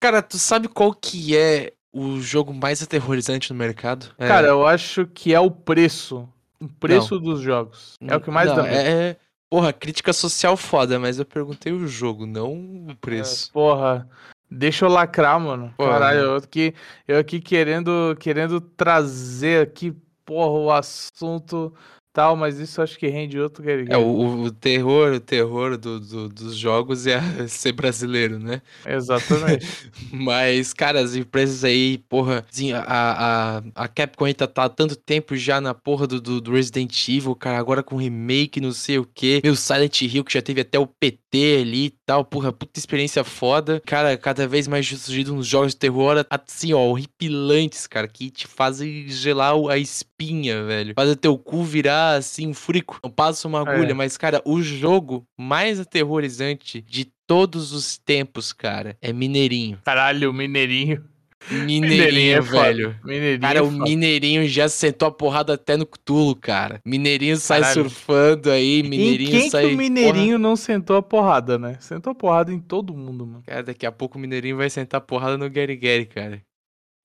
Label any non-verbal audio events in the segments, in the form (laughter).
Cara, tu sabe qual que é o jogo mais aterrorizante no mercado? É. Cara, eu acho que é o preço. O preço dos jogos. É o que mais Não, dá é, é- Porra, crítica social foda, mas eu perguntei o jogo, não o preço. É, porra, deixa eu lacrar, mano. Porra. Caralho, eu aqui, eu aqui querendo, querendo trazer aqui, porra, o assunto tal, mas isso acho que rende outro que É, o, o terror, o terror do, do- dos jogos é (laughs) ser brasileiro, né? Exatamente. (laughs) Mas, cara, as empresas aí, porra, a, a, a Capcom aí tá, tá há tanto tempo já na porra do, do, do Resident Evil, cara, agora com remake, não sei o quê. Meu Silent Hill, que já teve até o PT ali e tal, porra, puta experiência foda. Cara, cada vez mais surgindo uns jogos de terror, assim, ó, horripilantes, cara, que te fazem gelar a espinha, velho. Faz o teu cu virar, assim, um furico. Não passa uma agulha, É. mas, cara, o jogo mais aterrorizante de todos os tempos, cara, é Mineirinho. Caralho, Mineirinho. Mineirinho, é foda. velho. Mineirinho. Cara, é o. Mineirinho já sentou a porrada até no Cthulhu, cara. Mineirinho sai Caralho. surfando aí, Mineirinho em quem sai. que o Mineirinho não sentou a porrada, né? Sentou a porrada em todo mundo, mano. Porra, cara, daqui a pouco o Mineirinho vai sentar a porrada no Gary Gary, cara.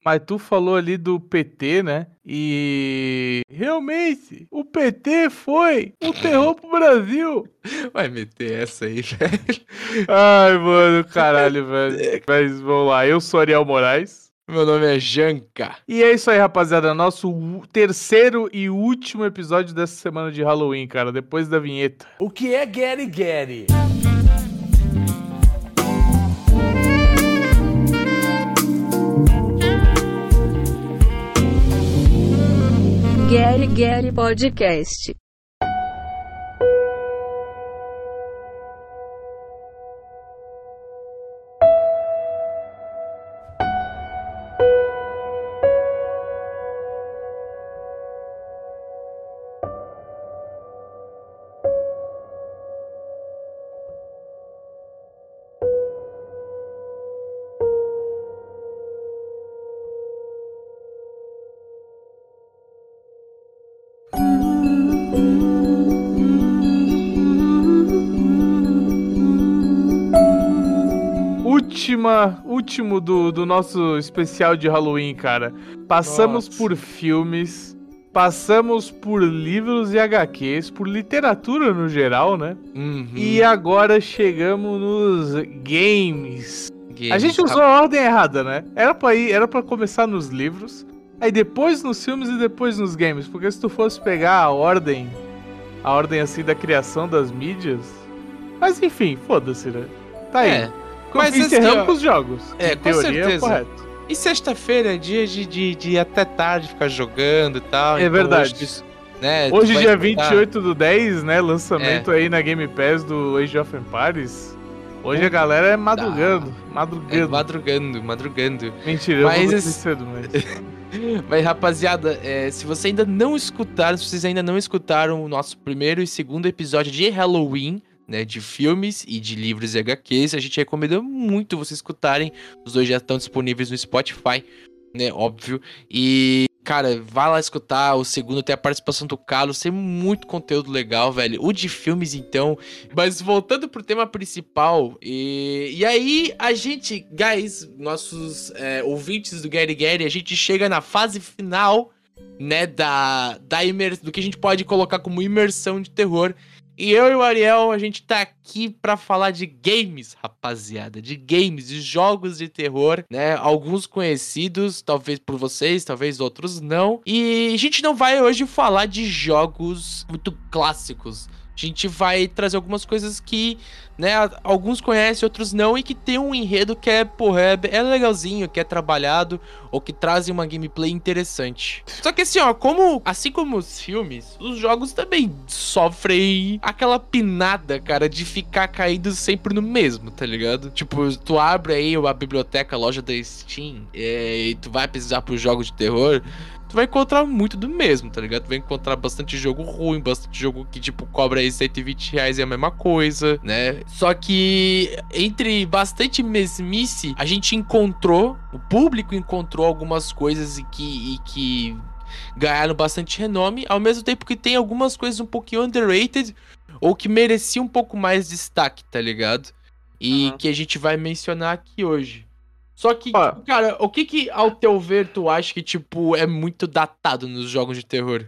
Mas tu falou ali do PT, né? E realmente, o PT foi o terror pro Brasil. (laughs) Vai meter essa aí, (laughs) velho. Ai, mano, caralho, velho. (laughs) Mas vamos lá, eu sou Ariel Moraes. Meu nome é Janka. E é isso aí, rapaziada. Nosso terceiro e último episódio dessa semana de Halloween, cara. Depois da vinheta. O que é Gary Gary? Gary Gary Podcast. Última, último do, do nosso especial de Halloween, cara. Passamos Nossa. por filmes, passamos por livros e HQs, por literatura no geral, né? Uhum. E agora chegamos nos games. Games. A gente usou a ordem errada, né? Era pra ir, era para começar nos livros, aí depois nos filmes e depois nos games, porque se tu fosse pegar a ordem, a ordem assim da criação das mídias, mas enfim, foda-se, né? Tá aí. É. Mas assim, encerramos ó, com os jogos. é, com teoria, certeza. É. E sexta-feira é dia de, de, de ir até tarde ficar jogando e tal. É então verdade. Hoje, né, Hoje, dia escutar- 28 do 10, né? Lançamento aí na Game Pass do Age of Empires. Hoje a galera é madrugando. É, Madrugando. madrugando, madrugando. Mentira, eu Mas vou cedo, mas. (laughs) Mas, rapaziada, é, se você ainda não escutaram, se vocês ainda não escutaram o nosso primeiro e segundo episódio de Halloween, né, de filmes e de livros e HQs, a gente recomenda muito vocês escutarem. Os dois já estão disponíveis no Spotify, né, óbvio. E, cara, vai lá escutar. O segundo tem a participação do Carlos, tem muito conteúdo legal, velho. O de filmes, então. Mas voltando pro tema principal, e, e aí a gente, guys, nossos é, ouvintes do Gary Gary, a gente chega na fase final, né, da, da imer- do que a gente pode colocar como imersão de terror. E eu e o Ariel, a gente tá aqui pra falar de games, rapaziada. De games, de jogos de terror, né? Alguns conhecidos, talvez por vocês, talvez outros não. E a gente não vai hoje falar de jogos muito clássicos. A gente vai trazer algumas coisas que, né, alguns conhecem, outros não, e que tem um enredo que é, porra, é, é legalzinho, que é trabalhado, ou que trazem uma gameplay interessante. Só que assim, ó, como, assim como os filmes, os jogos também sofrem aquela pinada, cara, de ficar caindo sempre no mesmo, tá ligado? Tipo, tu abre aí a biblioteca, a loja da Steam, é, e tu vai precisar por jogos de terror, tu vai encontrar muito do mesmo, tá ligado? Tu vai encontrar bastante jogo ruim, bastante jogo que, tipo, cobra aí 120 reais e é a mesma coisa, né? Só que entre bastante mesmice, a gente encontrou, o público encontrou algumas coisas e que, e que ganharam bastante renome, ao mesmo tempo que tem algumas coisas um pouquinho underrated ou que mereciam um pouco mais destaque, tá ligado? E Aham. que a gente vai mencionar aqui hoje. Só que, tipo, cara, o que que, ao teu ver, tu acha que, tipo, é muito datado nos jogos de terror?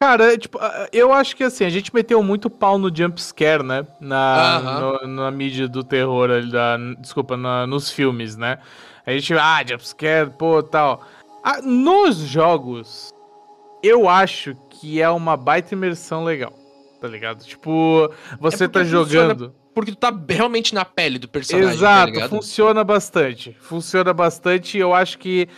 Cara, tipo, ah, eu acho que assim, a gente meteu muito pau no jumpscare, né? Na, no- na mídia do terror ali, da, desculpa, na- nos filmes, né? A gente, ah, jumpscare, pô, tal. Ah, nos jogos, eu acho que é uma baita imersão legal, tá ligado? Tipo, você É tá jogando. Porque tu tá realmente na pele do personagem, tá Exato, ligado? funciona bastante. Funciona bastante e eu acho que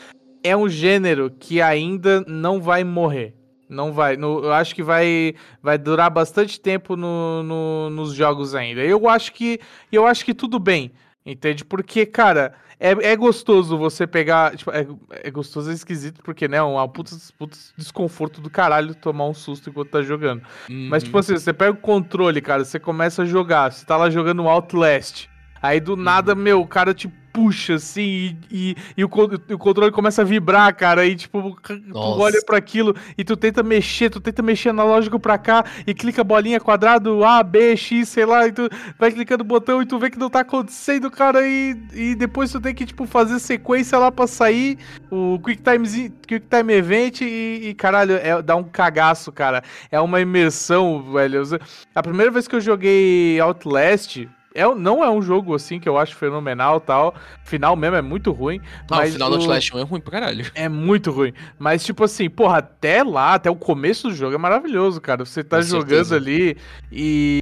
é um gênero que ainda não vai morrer. Não vai. no- eu acho que vai, vai durar bastante tempo no, no- nos jogos ainda. Eu acho que. Eu acho que tudo bem. Entende? Porque, cara, é, é gostoso você pegar. Tipo, é, é gostoso e esquisito, porque, né? É um puta, puta desconforto do caralho tomar um susto enquanto tá jogando. Mas, Uhum. tipo assim, você pega o controle, cara, você começa a jogar, você tá lá jogando Outlast. Aí do nada, meu, o cara te puxa assim e, e, e o, e o controle começa a vibrar, cara. Aí, tipo, tu Nossa. olha pra aquilo e tu tenta mexer, tu tenta mexer analógico pra cá e clica bolinha quadrado A, B, X, sei lá, e tu vai clicando no botão e tu vê que não tá acontecendo, cara. E, e depois tu tem que, tipo, fazer sequência lá pra sair o Quick Time, Quick Time Event e, e, caralho, é, dá um cagaço, cara. É uma imersão, velho. A primeira vez que eu joguei Outlast, é, não é um jogo assim que eu acho fenomenal tal. Final mesmo é muito ruim. Ah, o mas final do Outlast 1 é ruim pra caralho. É muito ruim. Mas, tipo assim, porra, até lá, até o começo do jogo é maravilhoso, cara. Você tá Com jogando certeza. ali e.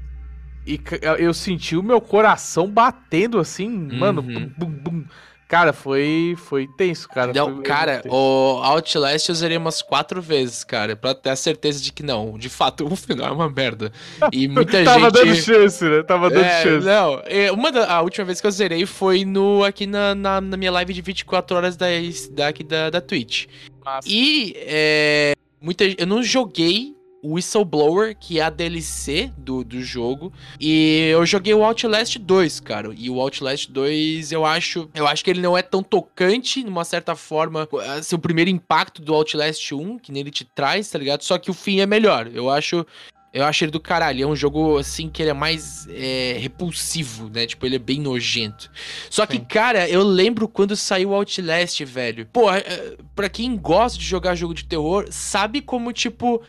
E eu senti o meu coração batendo assim, mano. Uhum. Bum, bum, bum. Cara, foi, foi tenso, cara. Não, foi cara, o Outlast eu zerei umas quatro vezes, cara, pra ter a certeza de que não, de fato, (laughs) o final é uma merda. E muita (laughs) Tava gente... dando chance, né? Tava dando É, chance. não, é, uma da, a última vez que eu zerei foi no, aqui na, na, na minha live de 24 horas da, daqui da, da Twitch. E é, muita, eu não joguei Whistleblower, que é a DLC do, do jogo. E eu joguei o Outlast 2, cara. E o Outlast 2, eu acho. Eu acho que ele não é tão tocante, numa certa forma. Assim, o primeiro impacto do Outlast 1, que nele te traz, tá ligado? Só que o fim é melhor. Eu acho. Eu acho ele do caralho. É um jogo, assim, que ele é mais é, repulsivo, né? Tipo, ele é bem nojento. Só que, Sim. cara, eu lembro quando saiu o Outlast, velho. Pô, é, pra quem gosta de jogar jogo de terror, sabe como, tipo,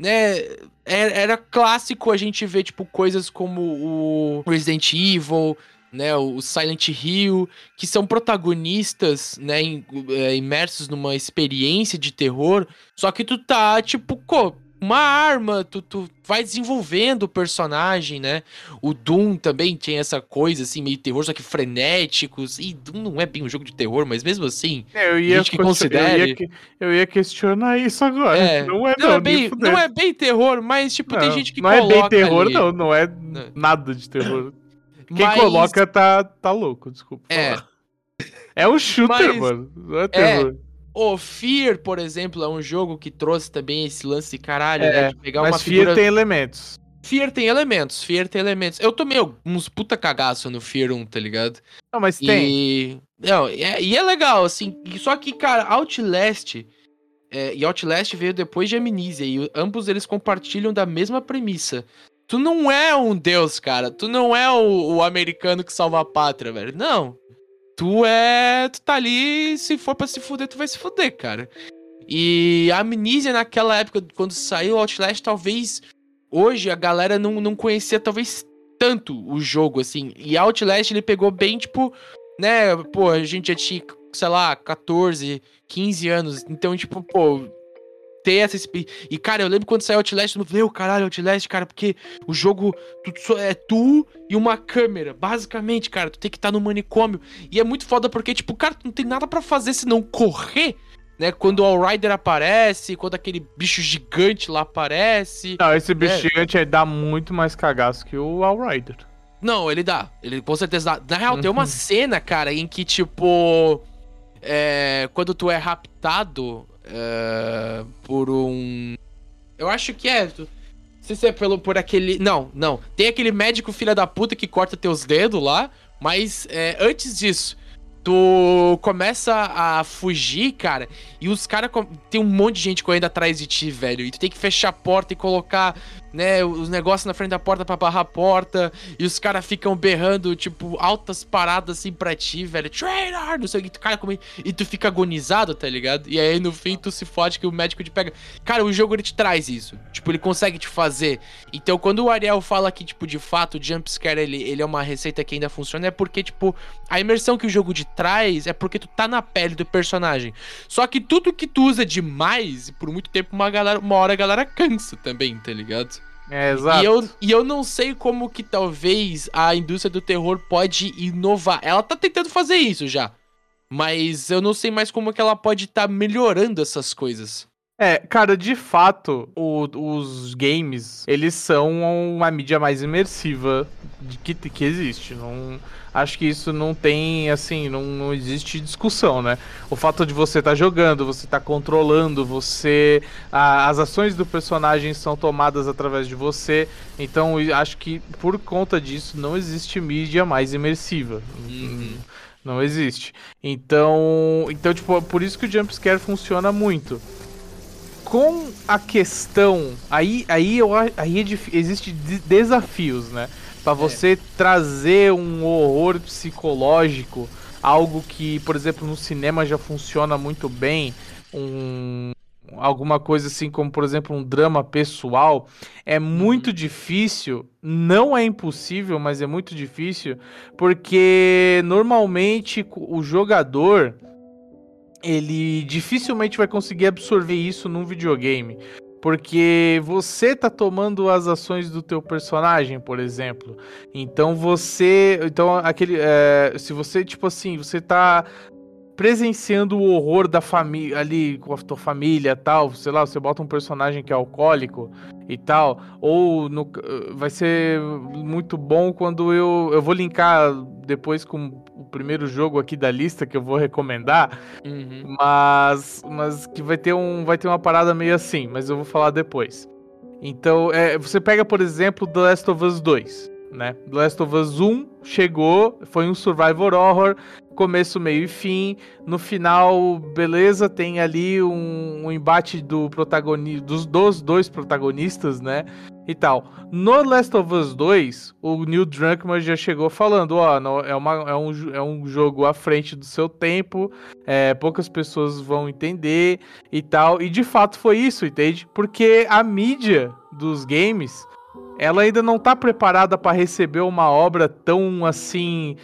né? Era, era clássico a gente ver, tipo, coisas como o Resident Evil, né? O Silent Hill, que são protagonistas, né? é, imersos numa experiência de terror. Só que tu tá, tipo, co- uma arma, tu, tu vai desenvolvendo o personagem, né? O Doom também tem essa coisa, assim, meio terror, só que frenéticos. E Doom não é bem um jogo de terror, mas mesmo assim. É, Eu ia, gente que considere- eu, ia, que- eu ia questionar isso agora. É, não é, não, não, é bem, não é bem terror, mas, tipo, tem Não, gente que não é coloca bem terror, ali. não. Não é Não. nada de terror. (laughs) Quem Mas- coloca tá, tá louco, desculpa. É. falar. É um shooter, Mas- mano. Não é terror. O Fear, por exemplo, é um jogo que trouxe também esse lance de caralho, É, né? De pegar Mas uma Fear figura... tem elementos. Fear tem elementos, Fear tem elementos. Eu tomei uns puta cagaço no Fear 1, tá ligado? Não, mas tem. E. Não, é- e é legal, assim. Só que, cara, Outlast. é, e Outlast veio depois de Amnesia. E ambos eles compartilham da mesma premissa. Tu não é um deus, cara. Tu não é o, o americano que salva a pátria, velho. Não. Tu é. Tu tá ali. Se for pra se fuder, tu vai se fuder, cara. E a Amnesia naquela época, quando saiu Outlast, talvez. Hoje a galera não, não conhecia, talvez, tanto o jogo, assim. E Outlast ele pegou bem, tipo né, pô, a gente já tinha, sei lá, 14, 15 anos, então, tipo, pô, ter essa E, cara, eu lembro quando saiu Outlast, eu falei, "Meu, caralho, Outlast, cara, porque o jogo tu, é tu e uma câmera, basicamente, cara, tu tem que estar no manicômio. E é muito foda porque, tipo, cara, tu não tem nada pra fazer senão correr, né, quando o All Rider aparece, quando aquele bicho gigante lá aparece. Não, esse bicho É. gigante aí dá muito mais cagaço que o All Rider. Não, ele dá. Ele com certeza dá. Na real, tem Uhum. uma cena, cara, em que, tipo. é, quando tu é raptado é, por um. Eu acho que é. se é pelo, por aquele. Não, não. Tem aquele médico filha da puta que corta teus dedos lá. Mas é, antes disso, tu começa a fugir, cara. E os caras. Tem um monte de gente correndo atrás de ti, velho. E tu tem que fechar a porta e colocar né, os negócios na frente da porta pra barrar a porta, e os caras ficam berrando, tipo, altas paradas assim pra ti, velho. Trainer! Não sei o que, cara, como... e tu fica agonizado, tá ligado? E aí no fim tu se fode que o médico te pega. Cara, o jogo ele te traz isso. Tipo, ele consegue te fazer. Então quando o Ariel fala que, tipo, de fato o jumpscare ele, ele é uma receita que ainda funciona, é porque, tipo, a imersão que o jogo te traz é porque tu tá na pele do personagem. Só que tudo que tu usa demais, por muito tempo, uma, galera, uma hora a galera cansa também, tá ligado? É, exato. E eu, e eu não sei como que talvez a indústria do terror pode inovar. Ela tá tentando fazer isso já. Mas eu não sei mais como que ela pode estar tá melhorando essas coisas. É, cara, de fato, o, os games, eles são uma mídia mais imersiva que, que existe. Não, acho que isso não tem, assim, não, não existe discussão, né? O fato de você estar tá jogando, você estar tá controlando, você. A, as ações do personagem são tomadas através de você. Então, acho que por conta disso, não existe mídia mais imersiva. Uhum. Não existe. Então, então, tipo, por isso que o jumpscare funciona muito com a questão. Aí, aí, eu, aí é existe desafios, né? Para é. você é. trazer um horror psicológico, algo que, por exemplo, no cinema já funciona muito bem, um, alguma coisa assim como, por exemplo, um drama pessoal, é muito uhum. difícil. Não é impossível, mas é muito difícil, porque normalmente o jogador ele dificilmente vai conseguir absorver isso num videogame. Porque você tá tomando as ações do teu personagem, por exemplo. Então você. Então, aquele. É, se você, tipo assim, você tá presenciando o horror da família ali com a tua família tal, sei lá, você bota um personagem que é alcoólico e tal, ou no, vai ser muito bom quando eu eu vou linkar depois com o primeiro jogo aqui da lista que eu vou recomendar, uhum. mas mas que vai ter um vai ter uma parada meio assim, mas eu vou falar depois. Então, é, você pega, por exemplo, The Last of Us 2 né? Last of Us 1 chegou, foi um survival horror, começo, meio e fim. No final, beleza, tem ali um, um embate do protagonista, dos, dos dois protagonistas, né? E tal. No Last of Us 2, o Neil Druckmann já chegou falando, ó, oh, é, é, um, é um jogo à frente do seu tempo, é, poucas pessoas vão entender e tal. E de fato foi isso, entende? Porque a mídia dos games ela ainda não tá preparada para receber uma obra tão assim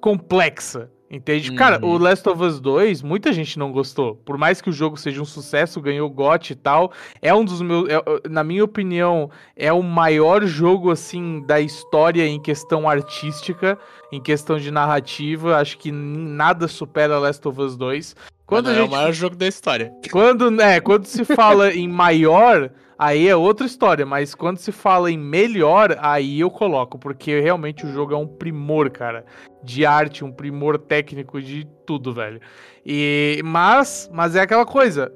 complexa. Entende? Uhum. Cara, o Last of Us 2, muita gente não gostou. Por mais que o jogo seja um sucesso, ganhou GOT e tal, é um dos meus, é, na minha opinião, é o maior jogo assim da história em questão artística, em questão de narrativa. Acho que nada supera Last of Us 2. Quando gente, é o maior jogo da história. Quando, é, quando se fala em maior, aí é outra história, mas quando se fala em melhor, aí eu coloco, porque realmente o jogo é um primor, cara, de arte, um primor técnico de tudo, velho. E mas, mas é aquela coisa,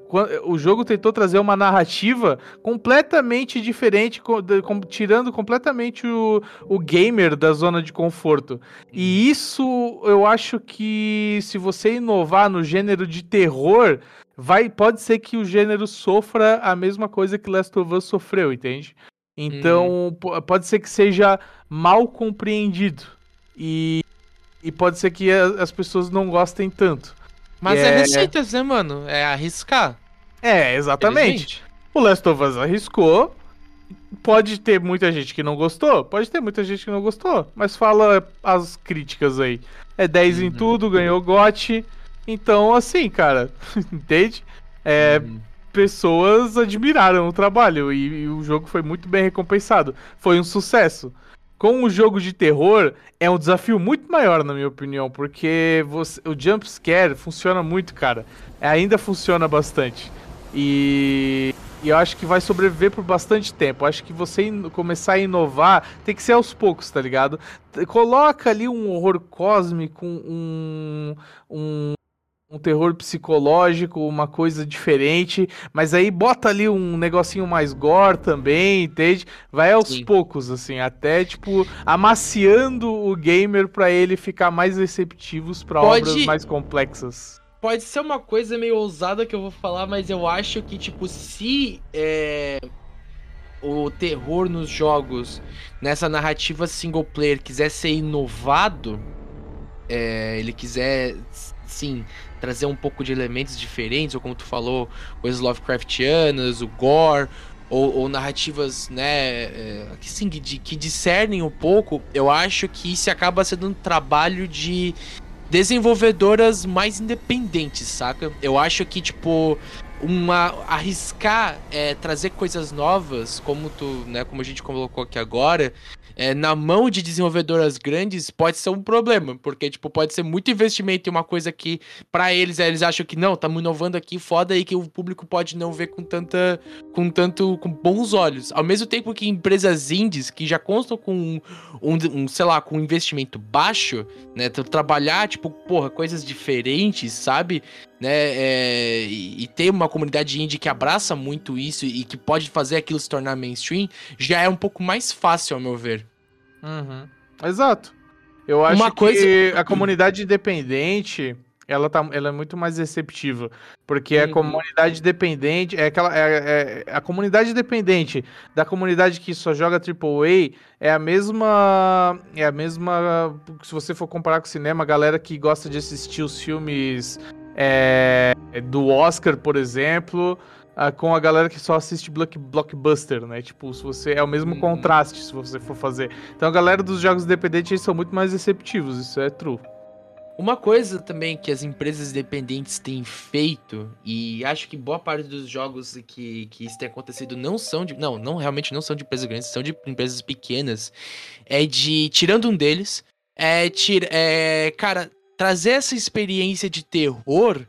o jogo tentou trazer uma narrativa completamente diferente, tirando completamente o, o gamer da zona de conforto. E uhum. isso eu acho que se você inovar no gênero de terror, vai pode ser que o gênero sofra a mesma coisa que Last of Us sofreu, entende? Então, uhum. pode ser que seja mal compreendido. E, e pode ser que as pessoas não gostem tanto. Mas é, é receitas, né, mano? É arriscar. É, exatamente. O Last of Us arriscou. Pode ter muita gente que não gostou, pode ter muita gente que não gostou, mas fala as críticas aí. É 10 uhum. em tudo, ganhou GOT. Então, assim, cara, (laughs) entende? É, uhum. Pessoas admiraram o trabalho e, e, o jogo foi muito bem recompensado. Foi um sucesso. Com o jogo de terror, é um desafio muito maior, na minha opinião, porque você, o jump scare funciona muito, cara. Ainda funciona bastante. E, e eu acho que vai sobreviver por bastante tempo. Eu acho que você começar a inovar tem que ser aos poucos, tá ligado? Coloca ali um horror cósmico, um, um um terror psicológico, uma coisa diferente, mas aí bota ali um negocinho mais gore também, entende? Vai aos Sim. poucos, assim, até tipo amaciando o gamer para ele ficar mais receptivos para Pode... obras mais complexas. Pode ser uma coisa meio ousada que eu vou falar, mas eu acho que, tipo, se é, o terror nos jogos, nessa narrativa single player, quiser ser inovado, é, ele quiser, sim, trazer um pouco de elementos diferentes, ou como tu falou, coisas Lovecraftianas, o gore, ou, ou narrativas, né, é, que, de, que discernem um pouco, eu acho que isso acaba sendo um trabalho de desenvolvedoras mais independentes, saca? Eu acho que, tipo, uma arriscar é, trazer coisas novas, como tu, né, como a gente colocou aqui agora, é, na mão de desenvolvedoras grandes pode ser um problema, porque tipo pode ser muito investimento em uma coisa que para eles eles acham que não, estamos inovando aqui, foda e que o público pode não ver com tanta com tanto com bons olhos. Ao mesmo tempo que empresas indies que já constam com um, um, um sei lá, com um investimento baixo, né, trabalhar tipo, porra, coisas diferentes, sabe? Né? É, e, e, ter uma comunidade indie que abraça muito isso e que pode fazer aquilo se tornar mainstream, já é um pouco mais fácil, ao meu ver. Uhum. Exato. Eu acho uma coisa... que a comunidade independente ela, tá, ela é muito mais receptiva. Porque uhum. a comunidade dependente. É aquela. É, é, a comunidade dependente da comunidade que só joga AAA é a mesma. É a mesma. Se você for comparar com o cinema, a galera que gosta de assistir os filmes é, do Oscar, por exemplo, com a galera que só assiste block, blockbuster, né? Tipo, se você é o mesmo hum. contraste se você for fazer. Então a galera dos jogos independentes eles são muito mais receptivos, isso é true. Uma coisa também que as empresas independentes têm feito, e acho que boa parte dos jogos que, que isso tem acontecido não são de. Não, não realmente não são de empresas grandes, são de empresas pequenas. É de. Tirando um deles, é, tira, é cara, trazer essa experiência de terror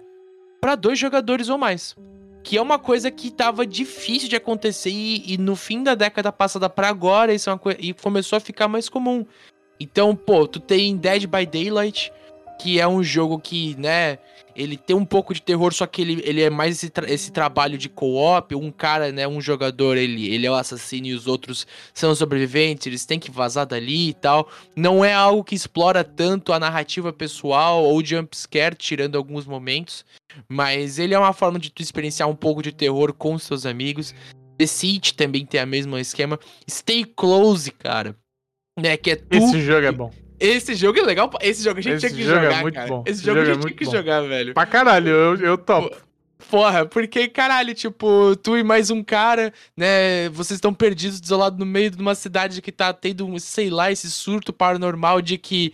para dois jogadores ou mais. Que é uma coisa que tava difícil de acontecer e, e no fim da década passada para agora isso é uma e começou a ficar mais comum. Então, pô, tu tem Dead by Daylight, que é um jogo que, né, ele tem um pouco de terror, só que ele, ele é mais esse, tra esse trabalho de co-op. Um cara, né, um jogador, ele, ele é o assassino e os outros são sobreviventes, eles têm que vazar dali e tal. Não é algo que explora tanto a narrativa pessoal ou jumpscare, tirando alguns momentos. Mas ele é uma forma de tu experienciar um pouco de terror com seus amigos. The City também tem a mesma esquema. Stay Close, cara. Né, que é tu... Esse jogo é bom. Esse jogo é legal. Esse jogo a gente Esse tinha que é jogar, é cara. Bom. Esse, Esse jogo, jogo, a gente é tinha que bom. jogar, velho. Pra caralho, eu, eu topo. Porra, porque, caralho, tipo, tu e mais um cara, né? Vocês estão perdidos, isolados no meio de uma cidade que tá tendo, sei lá, esse surto paranormal de que,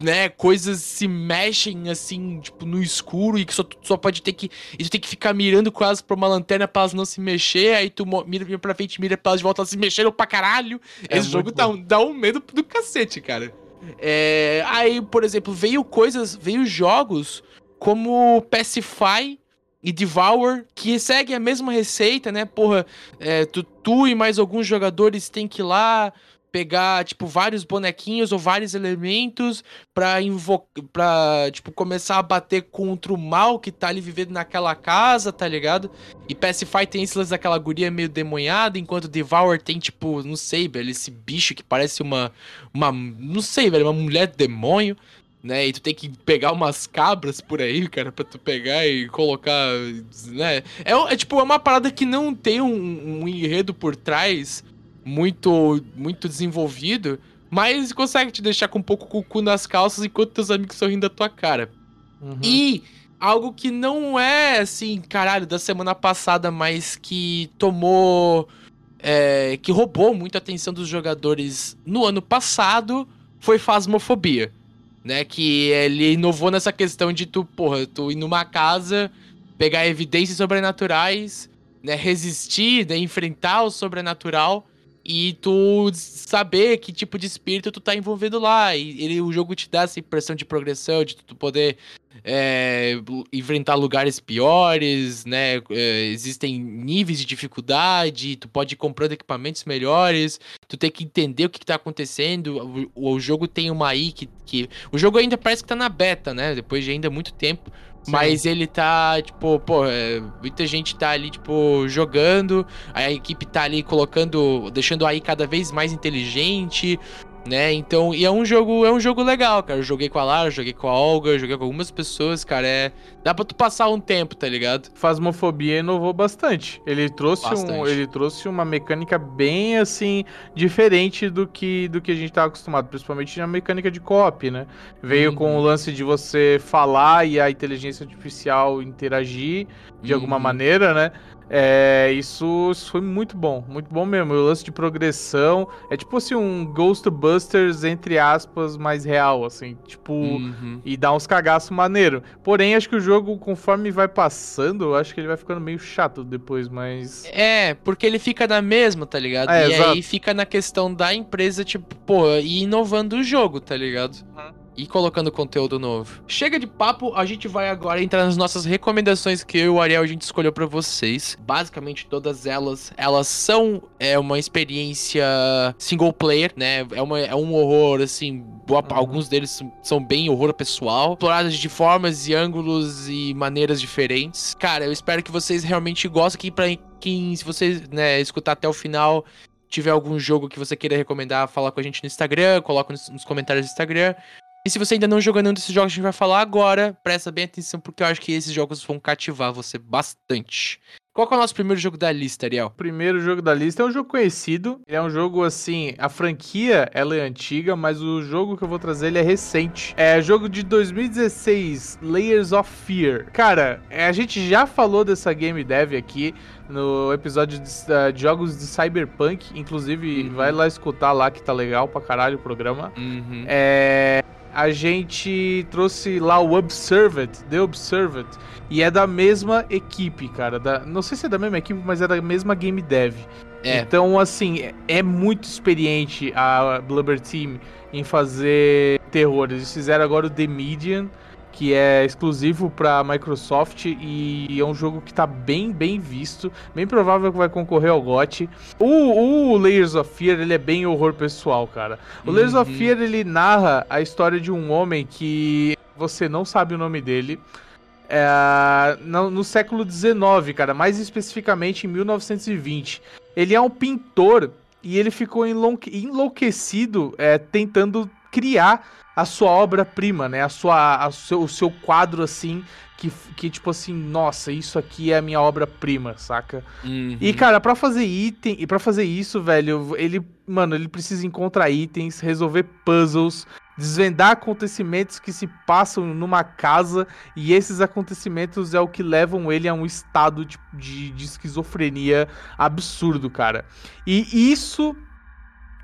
né, coisas se mexem assim, tipo, no escuro e que só, só pode ter que. E tu tem que ficar mirando com elas pra uma lanterna pra elas não se mexer, aí tu mira, mira pra frente, mira pra elas de volta, elas se mexeram pra caralho. É esse jogo dá, dá um medo do cacete, cara. É, aí, por exemplo, veio coisas, veio jogos como Pacify e Devour, que seguem a mesma receita, né? Porra, é, tu, tu e mais alguns jogadores tem que ir lá pegar, tipo, vários bonequinhos ou vários elementos pra, invocar, pra tipo, começar a bater contra o mal que tá ali vivendo naquela casa, tá ligado? E Pacify tem esse lance daquela guria meio demonhada, enquanto Devour tem, tipo, não sei, velho, esse bicho que parece uma, uma não sei, velho, uma mulher demônio. Né, e tu tem que pegar umas cabras por aí, cara, pra tu pegar e colocar, né? É, é tipo, é uma parada que não tem um, um enredo por trás muito muito desenvolvido, mas consegue te deixar com um pouco com o cu nas calças enquanto teus amigos sorrindo da tua cara. Uhum. E algo que não é assim, caralho, da semana passada, mas que tomou. É, que roubou muito a atenção dos jogadores no ano passado foi Fasmofobia. Né, que ele inovou nessa questão de tu, porra, tu ir numa casa, pegar evidências sobrenaturais, né, resistir, né, enfrentar o sobrenatural e tu saber que tipo de espírito tu tá envolvido lá. E ele, o jogo te dá essa impressão de progressão, de tu poder é, enfrentar lugares piores, né? É, existem níveis de dificuldade, tu pode ir comprando equipamentos melhores, tu tem que entender o que, que tá acontecendo. O, o jogo tem uma aí que, que. O jogo ainda parece que tá na beta, né? Depois de ainda muito tempo. Mas ele tá, tipo, pô, é, muita gente tá ali, tipo, jogando, a equipe tá ali colocando, deixando aí cada vez mais inteligente. Né? Então, e é um jogo, é um jogo legal, cara. Eu joguei com a Lara, joguei com a Olga, joguei com algumas pessoas, cara. É, dá pra tu passar um tempo, tá ligado? Fasmofobia inovou bastante. Ele trouxe, um, Bastante. ele trouxe uma mecânica bem assim diferente do que do que a gente tava acostumado, principalmente na mecânica de co-op, né? Veio com Uhum. o lance de você falar e a inteligência artificial interagir de alguma Uhum. maneira, né? É, isso, isso foi muito bom, muito bom mesmo. O lance de progressão é tipo assim um Ghostbusters entre aspas mais real, assim, tipo Uhum. e dá uns cagaços maneiro. Porém, acho que o jogo, conforme vai passando, eu acho que ele vai ficando meio chato depois, mas. É, porque ele fica na mesma, tá ligado? É, e exato. aí fica na questão da empresa, tipo, pô, e inovando o jogo, tá ligado? E colocando conteúdo novo. Chega de papo, a gente vai agora entrar nas nossas recomendações que eu e o Ariel a gente escolheu pra vocês. Basicamente todas elas, elas são é uma experiência single player, né? É, uma, é um horror assim, boa- Uhum. alguns deles são- são bem horror pessoal, exploradas de formas e ângulos e maneiras diferentes. Cara, eu espero que vocês realmente gostem que para quem se vocês, né, escutar até o final, tiver algum jogo que você queira recomendar, fala com a gente no Instagram, coloca nos, nos comentários do Instagram. E se você ainda não jogou nenhum desses jogos que a gente vai falar agora, presta bem atenção, porque eu acho que esses jogos vão cativar você bastante. Qual é o nosso primeiro jogo da lista, Ariel? O primeiro jogo da lista é um jogo conhecido. Ele é um jogo assim, a franquia ela é antiga, mas o jogo que eu vou trazer ele é recente. É jogo de 2016, Layers of Fear. Cara, é, a gente já falou dessa game dev aqui no episódio de, ah, de jogos de Cyberpunk, inclusive Uhum. vai lá escutar lá que tá legal pra caralho o programa. Uhum. É, a gente trouxe lá o Observed, The Observed, e é da mesma equipe, cara. da- não sei se é da mesma equipe, mas é da mesma game dev. É. Então, assim, é- é muito experiente a Blubber Team em fazer terror. Eles fizeram agora o The Median, que é exclusivo pra Microsoft e é um jogo que tá bem, bem visto. Bem provável que vai concorrer ao GOT. O, o Layers of Fear, ele é bem horror pessoal, cara. O Layers of Uhum. Fear, ele narra a história de um homem que você não sabe o nome dele. É, no, no século XIX, cara, mais especificamente em 1920. Ele é um pintor e ele ficou enlouque- enlouquecido é, tentando criar a sua obra-prima, né? A sua, a seu, o seu quadro assim, que, que tipo assim, nossa, isso aqui é a minha obra-prima, saca? Uhum. E, cara, pra fazer item, e para fazer isso, velho, ele, mano, ele precisa encontrar itens, resolver puzzles, desvendar acontecimentos que se passam numa casa, e esses acontecimentos é o que levam ele a um estado de, de, de esquizofrenia absurdo, cara. E isso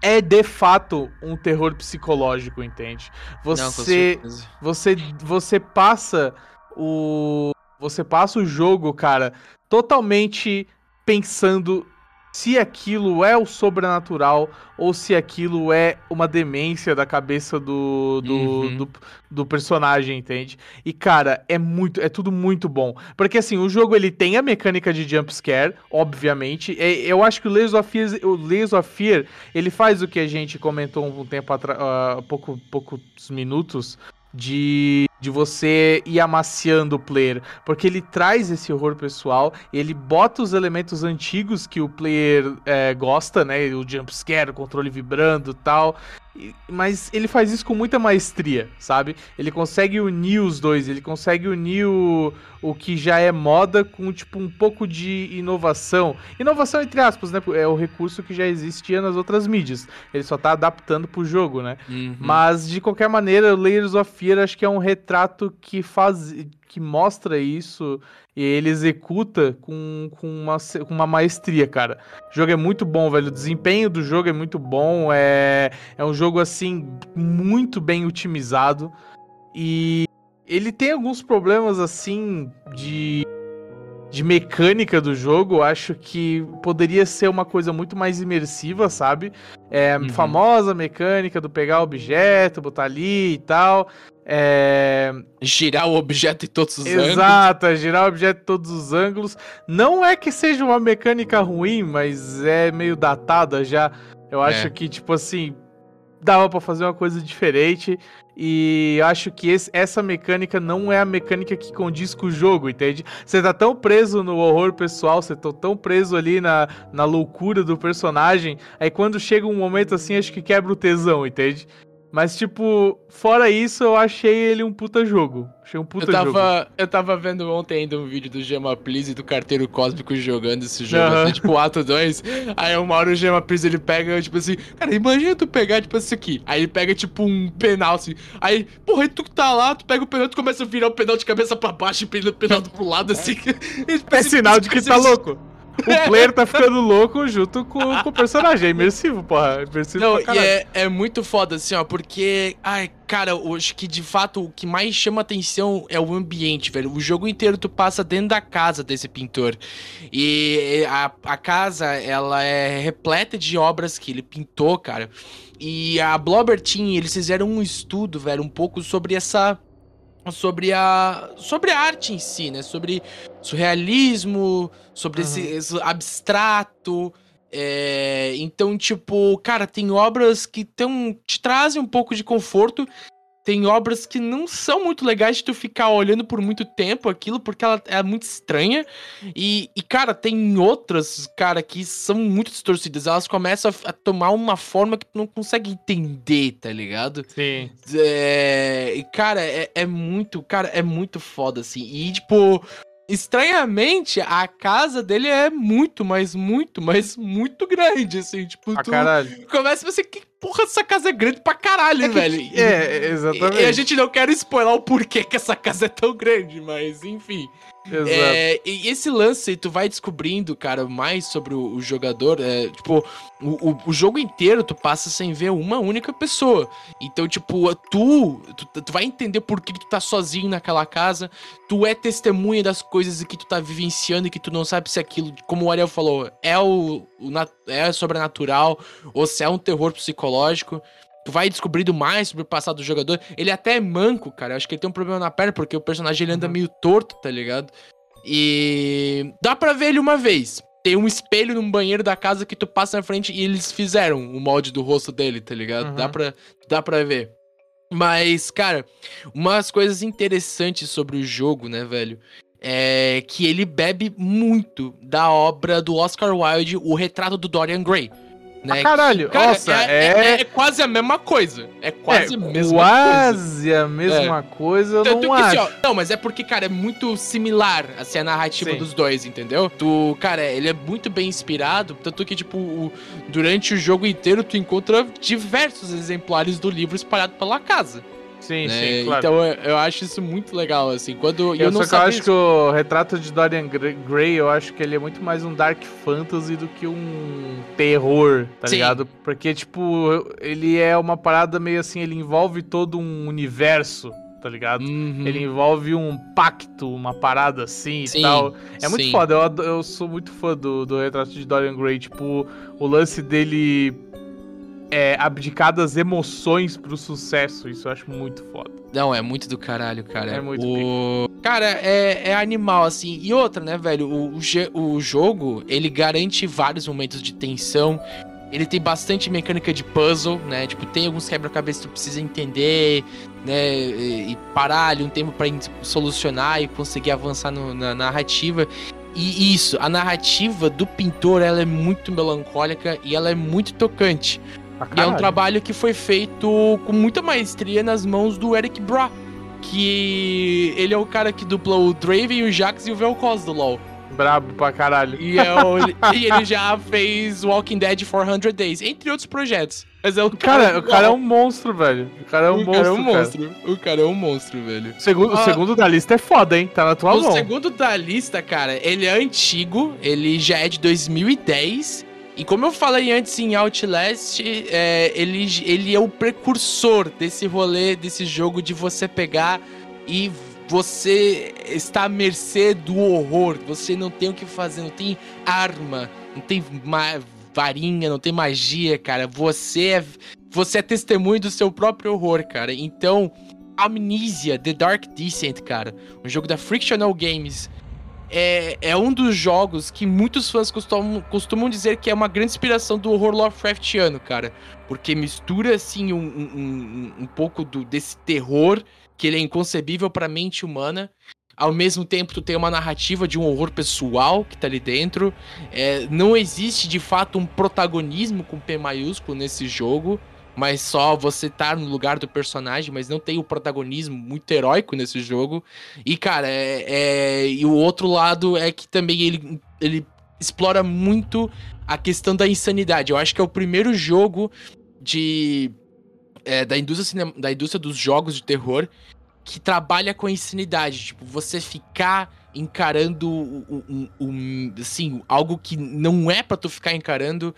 é de fato um terror psicológico, entende? Não, Você certeza. você você passa o você passa o jogo, cara, totalmente pensando se aquilo é o sobrenatural ou se aquilo é uma demência da cabeça do, do, Uhum. do, do personagem, entende? E, cara, é muito, é tudo muito bom. Porque, assim, o jogo, ele tem a mecânica de jump scare, obviamente. É, eu acho que o Layers of Fear, o Layers of Fear ele faz o que a gente comentou um tempo atrás, pouco, poucos minutos, de, de você ir amaciando o player, porque ele traz esse horror pessoal, ele bota os elementos antigos que o player é, gosta, né, o jump scare, o controle vibrando tal, mas ele faz isso com muita maestria, sabe? Ele consegue unir os dois, ele consegue unir o, o que já é moda com, tipo, um pouco de inovação. Inovação entre aspas, né? É o recurso que já existia nas outras mídias. Ele só tá adaptando pro jogo, né? Uhum. Mas, de qualquer maneira, o Layers of Fear acho que é um retrato que faz. que mostra isso e ele executa com, com, uma, com uma maestria, cara. O jogo é muito bom, velho. O desempenho do jogo é muito bom. É, é um jogo, assim, muito bem otimizado. E ele tem alguns problemas, assim, de. De mecânica do jogo, eu acho que poderia ser uma coisa muito mais imersiva, sabe? É, Uhum. famosa mecânica do pegar objeto, botar ali e tal. É, Girar o objeto em todos os ângulos. Exato, é girar o objeto em todos os ângulos. Não é que seja uma mecânica ruim, mas é meio datada já. Eu acho É. que, tipo assim, dava pra fazer uma coisa diferente. E acho que esse- essa mecânica não é a mecânica que condiz com o jogo, entende? Você tá tão preso no horror pessoal, você tá tão preso ali na, na loucura do personagem, aí quando chega um momento assim, acho que quebra o tesão, entende? Mas, tipo, fora isso, eu achei ele um puta jogo. Achei um puta Eu jogo. tava, eu tava vendo ontem ainda um vídeo do Gema Please e do Carteiro Cósmico jogando esse jogo, Aham. assim, tipo, ato 2. Aí uma hora o Gema Please ele pega, tipo assim, cara, imagina tu pegar, tipo, isso aqui. Aí ele pega, tipo, um penal, assim. Aí, porra, tu que tá lá, tu pega o penal, tu começa a virar o penal de cabeça pra baixo e pega o penal pro lado, assim. (laughs) Tipo, É assim, sinal de que assim, tá louco. O player tá ficando louco junto com, com o personagem. É imersivo, porra. É imersivo Não, e é, é muito foda, assim, ó, porque, ai, cara, eu acho que de fato o que mais chama atenção é o ambiente, velho. O jogo inteiro tu passa dentro da casa desse pintor. E a, a casa, ela é repleta de obras que ele pintou, cara. E a Blobber Team, eles fizeram um estudo, velho, um pouco sobre essa. Sobre a. Sobre a arte em si, né? Sobre surrealismo, sobre esse, Uhum. esse abstrato. É, então, tipo, cara, tem obras que tão, te trazem um pouco de conforto. Tem obras que não são muito legais de tu ficar olhando por muito tempo aquilo, porque ela é muito estranha. E, e, cara, tem outras, cara, que são muito distorcidas. Elas começam a, a tomar uma forma que tu não consegue entender, tá ligado? Sim. É, e, cara, é, é muito, cara, é muito foda, assim. E, tipo, estranhamente, a casa dele é muito, mas muito, mas muito grande, assim. Tipo, Pra tu começa a pensar, que porra, essa casa é grande pra caralho, É que- velho. E- É, exatamente. E, e a gente não quer spoiler o porquê que essa casa é tão grande, mas enfim. Exato. É, e esse lance, tu vai descobrindo, cara, mais sobre o, o jogador. É, tipo, o, o, o jogo inteiro tu passa sem ver uma única pessoa. Então, tipo, tu, tu, tu vai entender por que tu tá sozinho naquela casa. Tu é testemunha das coisas que tu tá vivenciando e que tu não sabe se aquilo, como o Ariel falou, é o, o é sobrenatural ou se é um terror psicológico. Tu vai descobrindo mais sobre o passado do jogador. Ele até é manco, cara. Eu acho que ele tem um problema na perna, porque o personagem ele anda Uhum. meio torto, tá ligado? E dá pra ver ele uma vez. Tem um espelho num banheiro da casa que tu passa na frente e eles fizeram o molde do rosto dele, tá ligado? Uhum. Dá, pra, dá pra ver. Mas, cara, umas coisas interessantes sobre o jogo, né, velho? É que ele bebe muito da obra do Oscar Wilde, O Retrato do Dorian Gray. Né? Ah, caralho, Cara, nossa, é, é... é- é quase a mesma coisa. É quase é a mesma coisa. quase a mesma coisa, eu Tanto não que, acho. assim, ó, não, mas é porque, cara, é muito similar, assim, a narrativa Sim. dos dois, entendeu? Tu, cara, ele é muito bem inspirado, tanto que, tipo, o- durante o jogo inteiro tu encontra diversos exemplares do livro espalhado pela casa. Sim, né? sim, claro. Então eu, eu acho isso muito legal, assim, quando... eu, eu não só que eu acho que o retrato de Dorian Gray, eu acho que ele é muito mais um dark fantasy do que um terror, tá Sim. ligado? Porque, tipo, ele é uma parada meio assim, ele envolve todo um universo, tá ligado? Uhum. Ele envolve um pacto, uma parada assim Sim, e tal. É muito sim. foda, eu, eu sou muito fã do, do retrato de Dorian Gray. Tipo, o lance dele é abdicar das emoções pro sucesso. Isso eu acho muito foda. Não, é muito do caralho, cara. É muito o... Cara, é, é animal, assim. E outra, né, velho? O, o, o jogo, ele garante vários momentos de tensão. Ele tem bastante mecânica de puzzle, né? Tipo, tem alguns quebra-cabeça que tu precisa entender, né? E, e parar ali um tempo pra in- solucionar e conseguir avançar no- na narrativa. E isso, a narrativa do pintor, ela é muito melancólica e ela é muito tocante. E é um trabalho que foi feito com muita maestria nas mãos do Eric Bra. Que ele é o cara que dublou o Draven, o Jax e o Vel'Koz do LoL. Brabo pra caralho. E, é o- e ele já fez Walking Dead 400 Days, entre outros projetos. Mas é o Cara, do o cara é um monstro, velho. O cara é um o monstro. cara é um cara. monstro. O cara é um monstro, velho. O segundo, o Ah. segundo da lista é foda, hein? Tá na tua o mão. segundo da lista, cara, ele é antigo, ele já é de 2010. E como eu falei antes em Outlast, é, ele, ele é o precursor desse rolê, desse jogo de você pegar e você está à mercê do horror. Você não tem o que fazer, não tem arma, não tem varinha, não tem magia, cara. Você é, você é testemunho do seu próprio horror, cara. Então, Amnesia, The Dark Descent, cara, um jogo da Frictional Games. É, é um dos jogos que muitos fãs costumam, costumam dizer que é uma grande inspiração do horror Lovecraftiano, cara. Porque mistura, assim, um, um, um, pouco do, desse terror que ele é inconcebível para a mente humana. Ao mesmo tempo, tu tem uma narrativa de um horror pessoal que tá ali dentro. É, não existe, de fato, um protagonismo com P maiúsculo nesse jogo mas só você tá no lugar do personagem, mas não tem o protagonismo muito heróico nesse jogo. E, cara, é, é, e o outro lado é que também ele, ele explora muito a questão da insanidade. Eu acho que é o primeiro jogo de é, da, indústria da indústria dos jogos de terror que trabalha com a insanidade. Tipo, você ficar encarando um, um, um, assim, algo que não é para tu ficar encarando,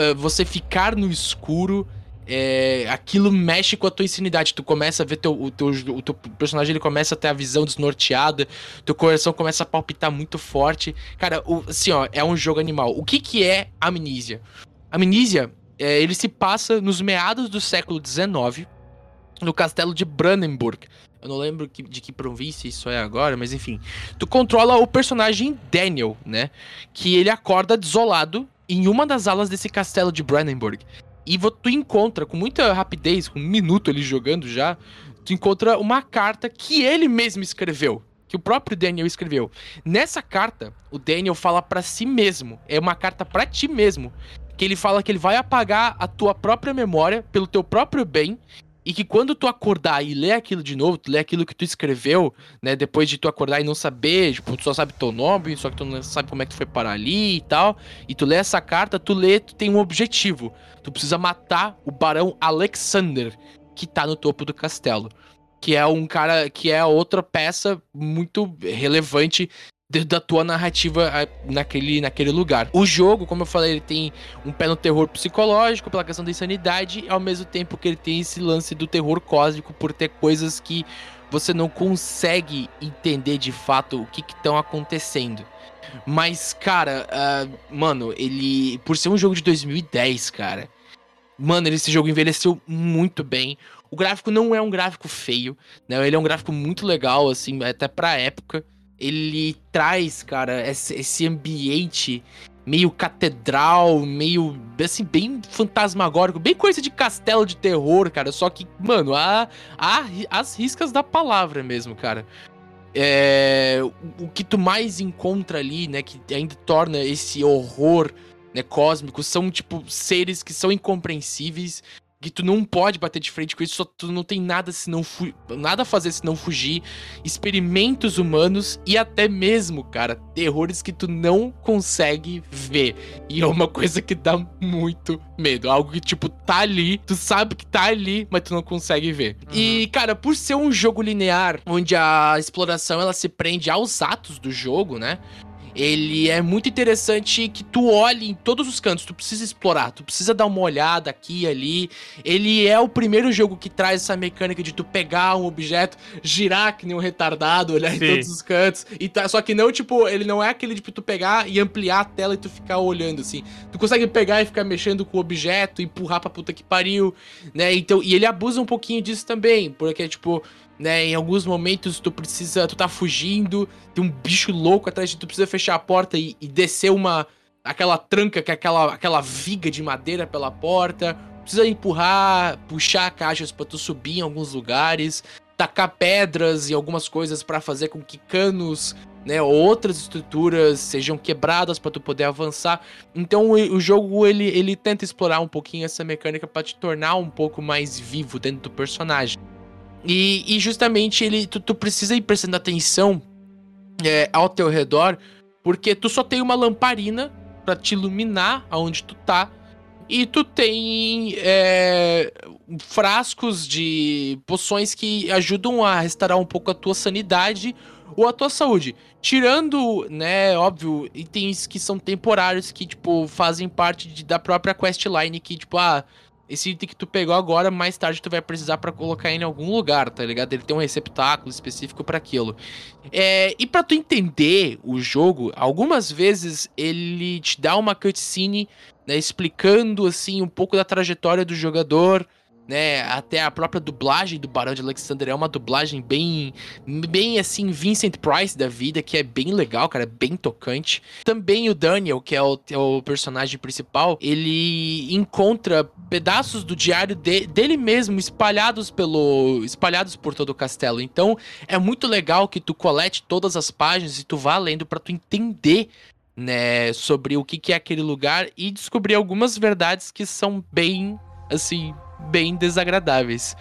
é, você ficar no escuro é, aquilo mexe com a tua insanidade. Tu começa a ver teu, o, teu, o teu personagem, ele começa a ter a visão desnorteada, teu coração começa a palpitar muito forte. Cara, o, assim, ó, é um jogo animal. O que que é Amnísia? Amnísia, é, ele se passa nos meados do século XIX, no castelo de Brandenburg. Eu não lembro que, de que província isso é agora, mas enfim. Tu controla o personagem Daniel, né? Que ele acorda desolado em uma das alas desse castelo de Brandenburg. E tu encontra, com muita rapidez, com um minuto ali jogando já, tu encontra uma carta que ele mesmo escreveu. Que o próprio Daniel escreveu. Nessa carta, o Daniel fala para si mesmo. É uma carta para ti mesmo. Que ele fala que ele vai apagar a tua própria memória pelo teu próprio bem e que quando tu acordar e ler aquilo de novo, tu ler aquilo que tu escreveu, né, depois de tu acordar e não saber, tipo, tu só sabe teu nome, só que tu não sabe como é que tu foi parar ali e tal, e tu lê essa carta, tu lê, tu tem um objetivo. Tu precisa matar o barão Alexander, que tá no topo do castelo. Que é um cara, que é outra peça muito relevante da tua narrativa naquele, naquele lugar. O jogo, como eu falei, ele tem um pé no terror psicológico pela questão da insanidade, ao mesmo tempo que ele tem esse lance do terror cósmico por ter coisas que você não consegue entender de fato o que estão acontecendo. Mas, cara, uh, mano, ele. Por ser um jogo de 2010, cara. Mano, esse jogo envelheceu muito bem. O gráfico não é um gráfico feio, né? Ele é um gráfico muito legal, assim, até pra época ele traz, cara, esse, ambiente meio catedral, meio, assim, bem fantasmagórico, bem coisa de castelo de terror, cara. Só que, mano, há, há as riscas da palavra mesmo, cara. É, o que tu mais encontra ali, né, que ainda torna esse horror né, cósmico, são, tipo, seres que são incompreensíveis, que tu não pode bater de frente com isso, só tu não tem nada se não nada a fazer se não fugir, experimentos humanos e até mesmo, cara, terrores que tu não consegue ver. E é uma coisa que dá muito medo, algo que tipo tá ali, tu sabe que tá ali, mas tu não consegue ver. Uhum. E, cara, por ser um jogo linear, onde a exploração ela se prende aos atos do jogo, né? Ele é muito interessante que tu olhe em todos os cantos, tu precisa explorar, tu precisa dar uma olhada aqui e ali. Ele é o primeiro jogo que traz essa mecânica de tu pegar um objeto, girar que nem um retardado, olhar Sim. em todos os cantos. E tá, só que não, tipo, ele não é aquele de tipo, tu pegar e ampliar a tela e tu ficar olhando assim. Tu consegue pegar e ficar mexendo com o objeto, empurrar pra puta que pariu, né? Então, e ele abusa um pouquinho disso também, porque tipo, né? Em alguns momentos tu precisa, tu tá fugindo, tem um bicho louco atrás de tu precisa fechar a porta e, e descer uma aquela tranca, que é aquela aquela viga de madeira pela porta. Precisa empurrar, puxar caixas para tu subir em alguns lugares, tacar pedras e algumas coisas para fazer com que canos, né, ou outras estruturas sejam quebradas para tu poder avançar. Então o, o, jogo ele, ele tenta explorar um pouquinho essa mecânica para te tornar um pouco mais vivo dentro do personagem. E, e justamente ele, tu, tu, precisa ir prestando atenção é, ao teu redor, porque tu só tem uma lamparina para te iluminar aonde tu tá. E tu tem é, frascos de poções que ajudam a restaurar um pouco a tua sanidade ou a tua saúde. Tirando, né, óbvio, itens que são temporários, que, tipo, fazem parte de, da própria questline, que, tipo, ah, esse item que tu pegou agora, mais tarde tu vai precisar para colocar em algum lugar, tá ligado? Ele tem um receptáculo específico para aquilo. É, e para tu entender o jogo, algumas vezes ele te dá uma cutscene, né, explicando assim um pouco da trajetória do jogador, né? Até a própria dublagem do Barão de Alexander é uma dublagem bem, bem assim, Vincent Price da vida, que é bem legal, cara, bem tocante. Também o Daniel, que é o, é o personagem principal, ele encontra pedaços do diário de, dele mesmo espalhados pelo espalhados por todo o castelo. Então, é muito legal que tu colete todas as páginas e tu vá lendo para tu entender né, sobre o que, que é aquele lugar e descobrir algumas verdades que são bem, assim, bem desagradáveis.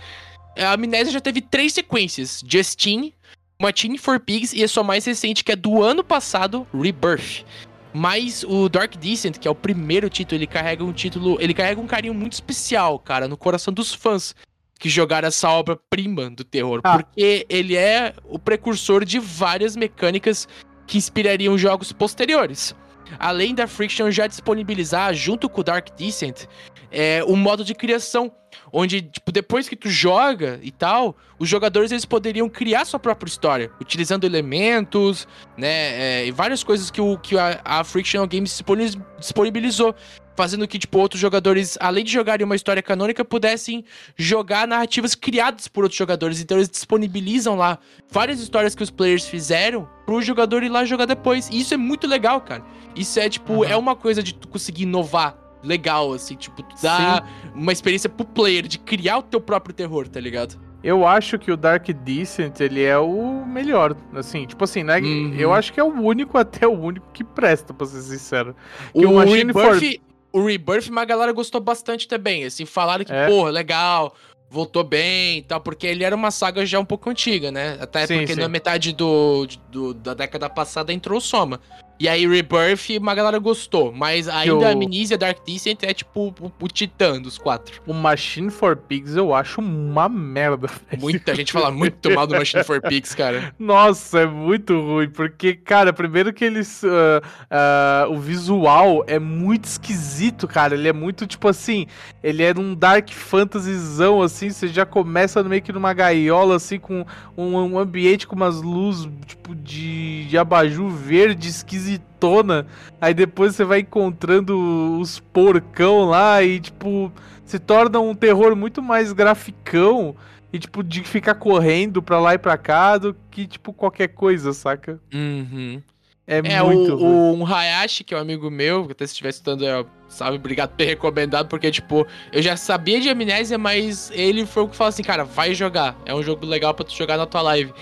A Amnésia já teve três sequências: Justine, Machine for Pigs e a sua mais recente, que é do ano passado, Rebirth. Mas o Dark Descent, que é o primeiro título, ele carrega um título. Ele carrega um carinho muito especial, cara, no coração dos fãs que jogaram essa obra-prima do terror. Ah. Porque ele é o precursor de várias mecânicas que inspirariam jogos posteriores. Além da Friction já disponibilizar, junto com o Dark Descent, é, um modo de criação, onde, tipo, depois que tu joga e tal, os jogadores eles poderiam criar sua própria história, utilizando elementos, né, é, e várias coisas que, o, que a, a Frictional Games disponibiliz- disponibilizou, fazendo que, tipo, outros jogadores, além de jogarem uma história canônica, pudessem jogar narrativas criadas por outros jogadores. Então eles disponibilizam lá várias histórias que os players fizeram pro jogador ir lá jogar depois. E isso é muito legal, cara. Isso é, tipo, Uhum. é uma coisa de tu conseguir inovar legal, assim, tipo, tu dar uma experiência pro player, de criar o teu próprio terror, tá ligado? Eu acho que o Dark Descent, ele é o melhor, assim, tipo assim, né? Uhum. Eu acho que é o único, até o único que presta, pra ser sincero. O, Que o Machine for- Rebirth, o Rebirth, uma galera gostou bastante também, assim, falaram que, É. porra, legal, voltou bem e tal, porque ele era uma saga já um pouco antiga, né? Até Sim, porque sim. na metade do, do- da década passada entrou o Soma. E aí Rebirth, uma galera gostou, mas ainda a Amnesia Dark Descent é tipo o, o titã dos quatro. O Machine for Pigs eu acho uma merda. (laughs) velho. Muita gente fala muito mal do Machine for (laughs) Pigs, cara. Nossa, é muito ruim, porque, cara, primeiro que eles. ah, ah, o visual é muito esquisito, cara. Ele é muito, tipo assim. Ele é num Dark Fantasyzão, assim. Você já começa meio que numa gaiola, assim, com um, um ambiente com umas luzes, tipo, de, de abajur verde esquisitona. Aí depois você vai encontrando os porcão lá e, tipo, se torna um terror muito mais graficão. E, tipo, de ficar correndo pra lá e pra cá do que, tipo, qualquer coisa, saca? Uhum. É, É, muito o, ruim. o um Hayashi, que é um amigo meu, que até se estiver estudando, é, sabe, obrigado por (laughs) ter recomendado, porque, tipo, eu já sabia de Amnésia, mas ele foi o que falou assim, cara, vai jogar. É um jogo legal pra tu jogar na tua live.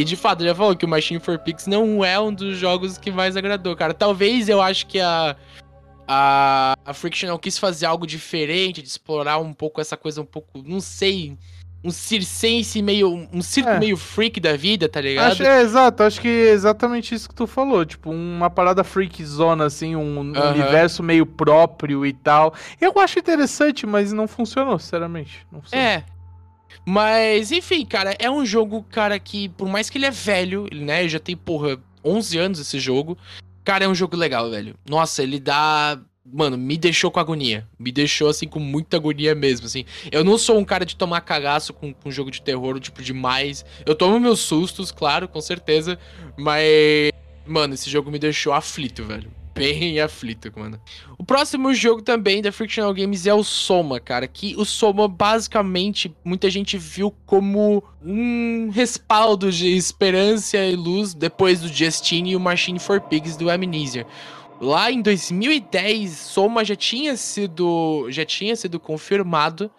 E de fato, já falou que o Machine for Pigs não é um dos jogos que mais agradou, cara. Talvez eu acho que a. A, a Frictional quis fazer algo diferente, de explorar um pouco essa coisa um pouco, não sei, um circense meio, um circo É. meio freak da vida, tá ligado? Acho, é, exato, acho que é exatamente isso que tu falou. Tipo, uma parada freak zona, assim, um Aham. universo meio próprio e tal. Eu acho interessante, mas não funcionou, sinceramente. Não funcionou. É. Mas, enfim, cara, é um jogo, cara, que por mais que ele é velho, né, já tem, porra, 11 anos esse jogo, cara, é um jogo legal, velho. Nossa, ele dá... Mano, me deixou com agonia. Me deixou, assim, com muita agonia mesmo, assim. Eu não sou um cara de tomar cagaço com, com jogo de terror, tipo, demais. Eu tomo meus sustos, claro, com certeza. Mas, mano, esse jogo me deixou aflito, velho. Bem (laughs) aflito, mano. O próximo jogo também da Frictional Games é o Soma, cara. Que o Soma, basicamente, muita gente viu como um respaldo de esperança e luz depois do Justine e o Machine for Pigs do Amnesia. Lá em 2010, Soma já tinha sido, já tinha sido confirmado.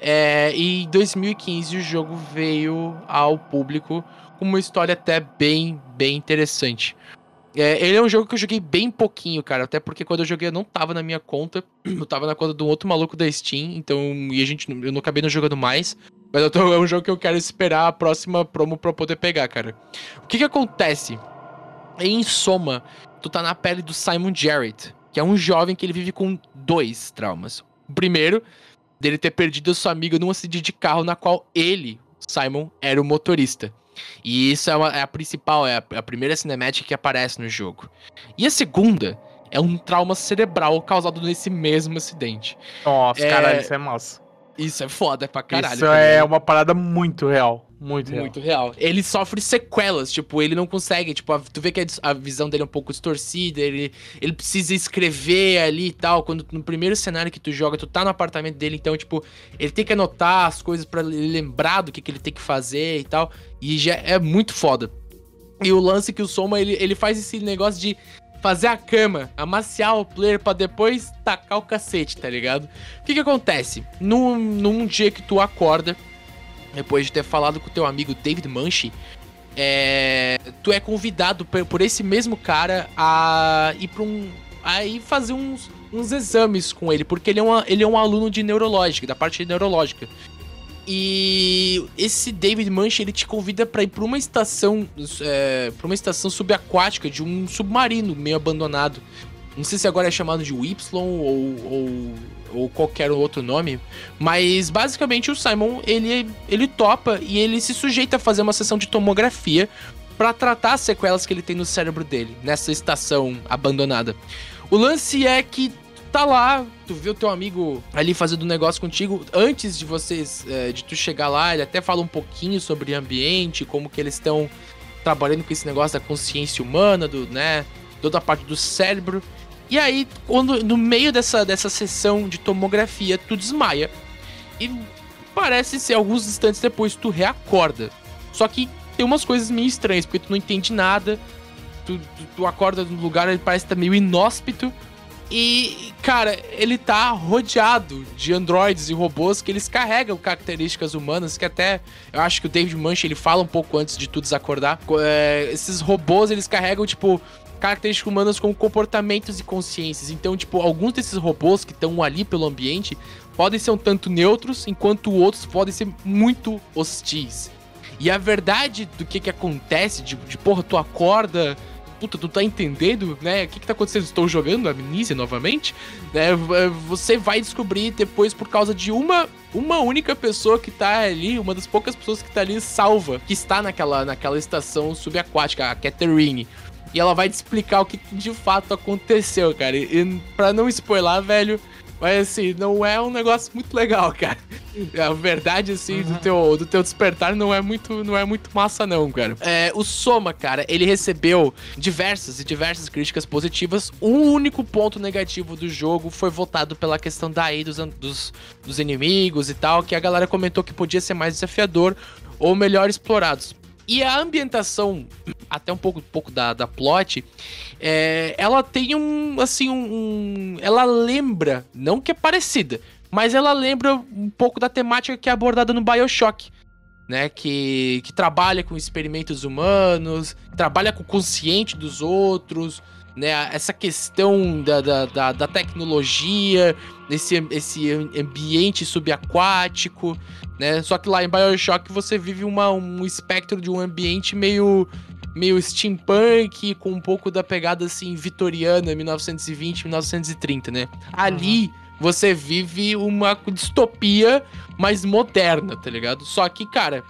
é, e em 2015 o jogo veio ao público com uma história até bem, bem interessante. É, ele é um jogo que eu joguei bem pouquinho, cara. Até porque quando eu joguei eu não tava na minha conta. (clears throat) Eu tava na conta de um outro maluco da Steam. Então, e a gente, eu não acabei não jogando mais. Mas tô- é um jogo que eu quero esperar a próxima promo pra eu poder pegar, cara. O que que acontece? Em soma, tu tá na pele do Simon Jarrett, que é um jovem que ele vive com dois traumas. O primeiro, dele ter perdido a sua amiga num acidente de carro na qual ele, Simon, era o motorista. E isso é, uma- é a principal, é a, é a primeira cinemática que aparece no jogo. E a segunda é um trauma cerebral causado nesse mesmo acidente. Nossa, É, caralho, isso é massa. Isso é foda pra caralho. isso é uma parada muito real. Muito real. Muito real. Ele sofre sequelas, tipo, ele não consegue, tipo, a- tu vê que a, a visão dele é um pouco distorcida, ele, ele precisa escrever ali e tal. Quando no primeiro cenário que tu joga, tu tá no apartamento dele, então, tipo, ele tem que anotar as coisas ele lembrar do que, que ele tem que fazer e tal. E já é muito foda. E o lance que o Soma, ele, ele faz esse negócio de fazer a cama, amaciar o player pra depois tacar o cacete, tá ligado? O que que acontece? Num, num dia que tu acorda, depois de ter falado com o teu amigo David Munch, é, tu é convidado por, esse mesmo cara a ir pra um. a ir fazer uns, uns exames com ele, porque ele é, uma, ele é um aluno de neurológica, da parte neurológica. E esse David Munch, ele te convida pra ir pra uma estação, é, pra uma estação subaquática de um submarino meio abandonado. Não sei se agora é chamado de Y ou, ou, ou qualquer outro nome, mas basicamente o Simon, ele, ele topa e ele se sujeita a fazer uma sessão de tomografia pra tratar as sequelas que ele tem no cérebro dele, nessa estação abandonada. O lance é que tá lá, tu vê o teu amigo ali fazendo um negócio contigo, antes de vocês, é, de tu chegar lá, ele até fala um pouquinho sobre ambiente, como que eles estão trabalhando com esse negócio da consciência humana, do, né, toda a parte do cérebro. E aí, quando no meio dessa, dessa sessão de tomografia, tu desmaia. E parece ser alguns instantes depois tu reacorda. Só que tem umas coisas meio estranhas, porque tu não entende nada. Tu, tu, tu acorda no lugar, ele parece estar meio inóspito. E, cara, ele tá rodeado de androides e robôs que eles carregam características humanas, que até eu acho que o David Munch ele fala um pouco antes de tu desacordar. É, esses robôs eles carregam, tipo, características humanas como comportamentos e consciências. Então, tipo, alguns desses robôs que estão ali pelo ambiente podem ser um tanto neutros, enquanto outros podem ser muito hostis. E a verdade do que que acontece, de, de porra, tu acorda, puta, tu tá entendendo, né? O que que tá acontecendo? Estou jogando Amnesia novamente? Né? v- Você vai descobrir depois por causa de uma uma única pessoa que tá ali, uma das poucas pessoas que tá ali salva, que está naquela, naquela estação subaquática, a Catherine. E ela vai te explicar o que de fato aconteceu, cara. E, e pra não spoiler, velho, mas assim, não é um negócio muito legal, (laughs) cara. A verdade, assim, do, teu, do teu despertar não é muito, não é muito massa, não, cara. É, o Soma, cara, ele recebeu diversas e diversas críticas positivas. Um único ponto negativo do jogo foi votado pela questão da AI dos, dos, dos inimigos e tal, que a galera comentou que podia ser mais desafiador ou melhor explorados. E a ambientação, até um pouco, pouco da, da plot, é, ela tem um, assim, um, um- Ela lembra, não que é parecida, mas ela lembra um pouco da temática que é abordada no Bioshock. Né, que, que trabalha com experimentos humanos, trabalha com o consciente dos outros, né, essa questão da, da, da, da tecnologia, esse, esse ambiente subaquático, né? Só que lá em BioShock você vive uma, um espectro de um ambiente meio meio steampunk, com um pouco da pegada assim vitoriana, 1920, 1930, né? Ali você vive uma distopia mais moderna, tá ligado? Só que, cara,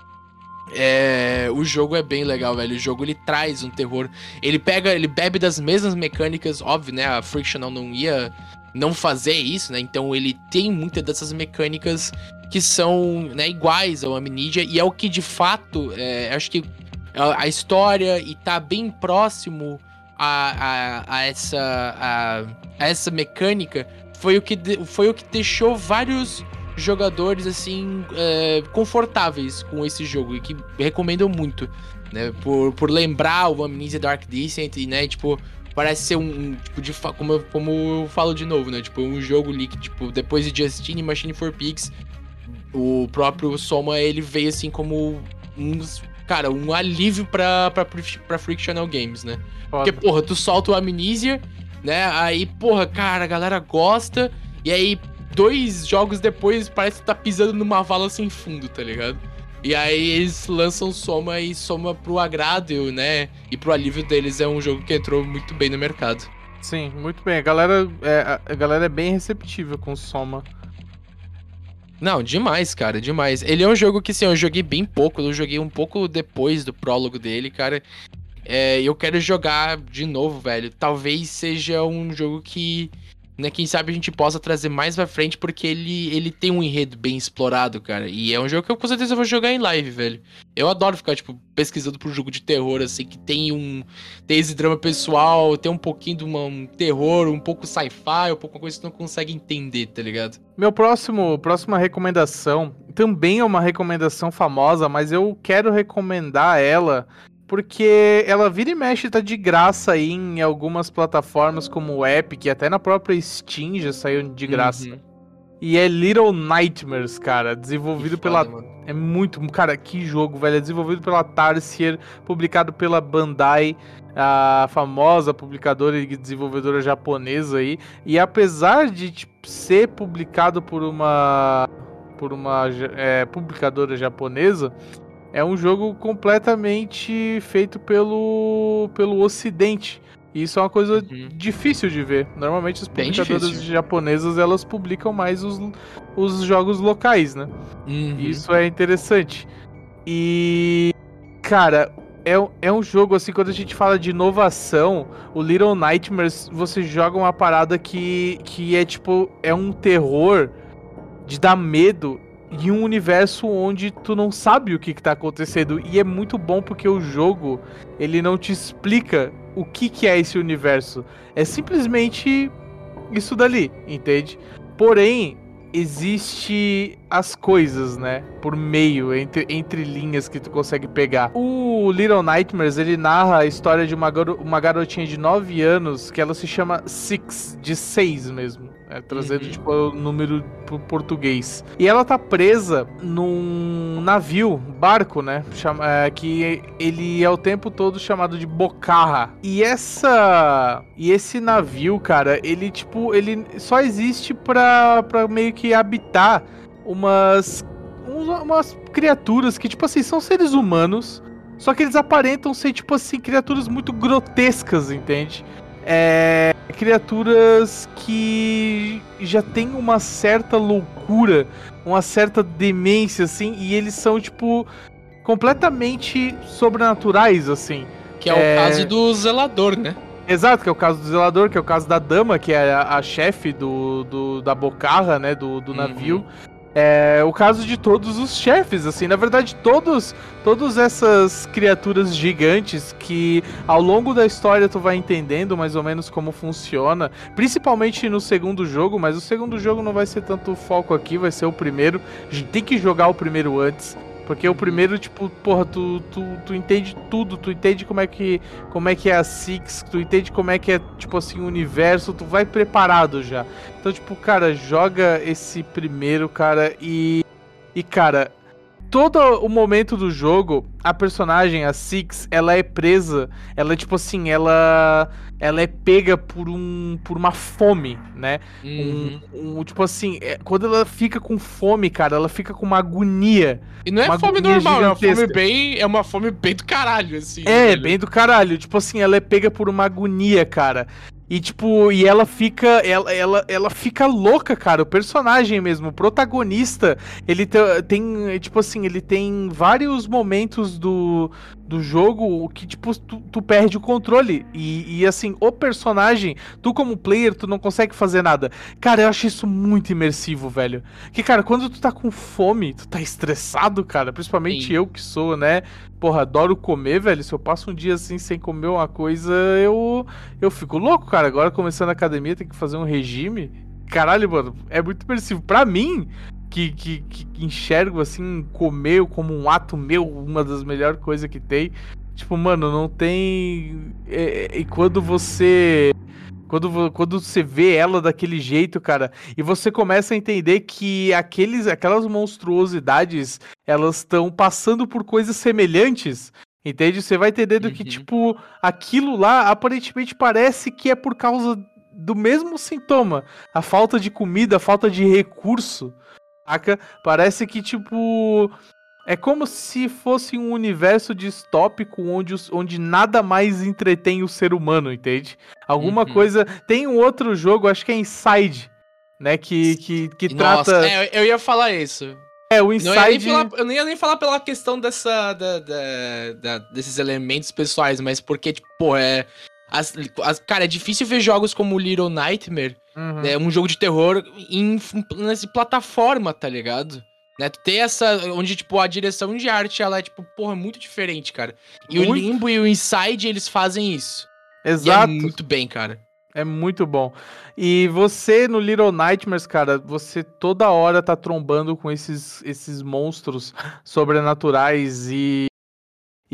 é, o jogo é bem legal, velho. O jogo ele traz um terror. Ele pega, ele bebe das mesmas mecânicas, óbvio, né? A Frictional não ia não fazer isso, né? Então ele tem muitas dessas mecânicas que são né, iguais ao Amnesia e é o que de fato, é, acho que a, história e tá bem próximo a, a, a essa a essa mecânica foi o que de- foi o que deixou vários jogadores assim é, confortáveis com esse jogo e que recomendam muito, né? Por, por lembrar o Amnesia Dark Descent e né, tipo parece ser um, um tipo de como eu, como eu falo de novo, né? Tipo um jogo ali que tipo depois de Justine e Machine for Pigs o próprio Soma ele veio assim como um cara um alívio pra, pra, pra Frictional Games, né? Foda. Porque, porra, tu solta o Amnesia, né? Aí, porra, cara, a galera gosta. E aí, dois jogos depois, parece que tá pisando numa vala sem fundo, tá ligado? E aí eles lançam Soma e Soma pro agrado, né? E pro alívio deles é um jogo que entrou muito bem no mercado. Sim, muito bem. A galera é, a- galera é bem receptiva com Soma. Não, demais, cara, demais. Ele é um jogo que, assim, eu joguei bem pouco, eu joguei um pouco depois do prólogo dele, cara. É, eu quero jogar de novo, velho. Talvez seja um jogo que né? Quem sabe a gente possa trazer mais pra frente, porque ele, ele tem um enredo bem explorado, cara. E é um jogo que eu com certeza vou jogar em live, velho. Eu adoro ficar, tipo, pesquisando por jogo de terror, assim, que tem um. Tem esse drama pessoal, tem um pouquinho de uma, um terror, um pouco sci-fi, um pouco uma coisa que você não consegue entender, tá ligado? Meu próximo, próxima recomendação também é uma recomendação famosa, mas eu quero recomendar ela porque ela vira e mexe tá de graça aí em algumas plataformas como o Epic, até na própria Steam já saiu de graça. Uhum. E é Little Nightmares, cara, desenvolvido Que pela foda, é muito, cara, que jogo, velho. É desenvolvido pela Tarsier, publicado pela Bandai, a famosa publicadora e desenvolvedora japonesa aí. E apesar de tipo, ser publicado por uma por uma é, publicadora japonesa, é um jogo completamente feito pelo pelo Ocidente. E isso é uma coisa Uhum. difícil de ver. Normalmente as publicadoras japonesas elas publicam mais os, os jogos locais, né? Uhum. Isso é interessante. E, cara, é, um- é um jogo assim, quando a gente fala de inovação, o Little Nightmares, você joga uma parada que, que é tipo, é um terror de dar medo em um universo onde tu não sabe o que, que tá acontecendo. E é muito bom porque o jogo, ele não te explica o que, que é esse universo. É simplesmente isso dali, entende? Porém, existe as coisas, né? Por meio, entre, entre linhas que tu consegue pegar. O Little Nightmares, ele narra a história de uma, garo- uma garotinha de 9 anos que ela se chama Six, de 6 mesmo. É, trazendo, Uhum. tipo, o número pro português. E ela tá presa num navio, barco, né? Chama, é, que ele é o tempo todo chamado de Bocarra. E essa. E esse navio, cara, ele, tipo, ele só existe pra, pra meio que habitar umas. umas criaturas que, tipo assim, são seres humanos. Só que eles aparentam ser, tipo assim, criaturas muito grotescas, entende? É, criaturas que já tem uma certa loucura, uma certa demência, assim, e eles são, tipo, completamente sobrenaturais, assim. Que é, É. o caso do zelador, né? Exato, que é o caso do zelador, que é o caso da dama, que é a, a chefe do, do- da bocarra, né, do, do Uhum. É o caso de todos os chefes, assim, na verdade todos, todas essas criaturas gigantes que ao longo da história tu vai entendendo mais ou menos como funciona, principalmente no segundo jogo, mas o segundo jogo não vai ser tanto foco aqui, vai ser o primeiro. Tem que jogar o primeiro antes, porque o primeiro, tipo, porra, tu, tu, tu entende tudo, tu entende como é que como é que é a Six, tu entende como é que é, tipo assim, o universo, tu vai preparado já. Então, tipo, cara, joga esse primeiro, cara, e. E, cara, todo o momento do jogo, a personagem, a Six, ela é presa, ela, tipo assim, ela. Ela é pega por um. por uma fome, né? Uhum. Um, um- tipo assim, é- quando ela fica com fome, cara, ela fica com uma agonia. E não é fome normal, é uma fome gigantesca. bem. É uma fome bem do caralho, assim. É, velho. bem do caralho. Tipo assim, ela é pega por uma agonia, cara. E tipo, e ela fica, ela, ela, ela fica louca, cara. O personagem mesmo, o protagonista, ele te- tem, tipo assim, ele tem vários momentos do, do jogo que, tipo, tu, tu perde o controle. E, e assim, o personagem, tu como player, tu não consegue fazer nada. Cara, eu acho isso muito imersivo, velho. Que, cara, quando tu tá com fome, tu tá estressado, cara. Principalmente Sim. eu que sou, né? Porra, adoro comer, velho. Se eu passo um dia assim sem comer uma coisa, eu eu fico louco, cara. Agora começando a academia, tem que fazer um regime. Caralho, mano, é muito imersivo. Pra mim, que, que, que enxergo assim, comer como um ato meu, uma das melhores coisas que tem. Tipo, mano, não tem. é, é, E quando você. Quando, quando você vê ela daquele jeito, cara, e você começa a entender que aqueles, aquelas monstruosidades, elas estão passando por coisas semelhantes, entende? Você vai entendendo que, Uhum. tipo, aquilo lá aparentemente parece que é por causa do mesmo sintoma. A falta de comida, a falta de recurso, saca? Parece que, tipo... É como se fosse um universo distópico onde, os- onde nada mais entretém o ser humano, entende? Alguma Uhum. coisa. Tem um outro jogo, acho que é Inside, né? Que, que, que Nossa, trata. é, eu ia falar isso. É, o Não Inside. falar- eu não ia nem falar pela questão dessa, da- da- da- desses elementos pessoais, mas porque, tipo, é. As, as- cara, é difícil ver jogos como Little Nightmare, Uhum. né? Um jogo de terror em, nessa plataforma, tá ligado? Né? Tu ter essa. Onde, tipo, a direção de arte, ela é, tipo, porra, muito diferente, cara. E o Muito. Limbo e o Inside, eles fazem isso. Exato. E é muito bem, cara. É muito bom. E você no Little Nightmares, cara, você toda hora tá trombando com esses, esses monstros sobrenaturais e.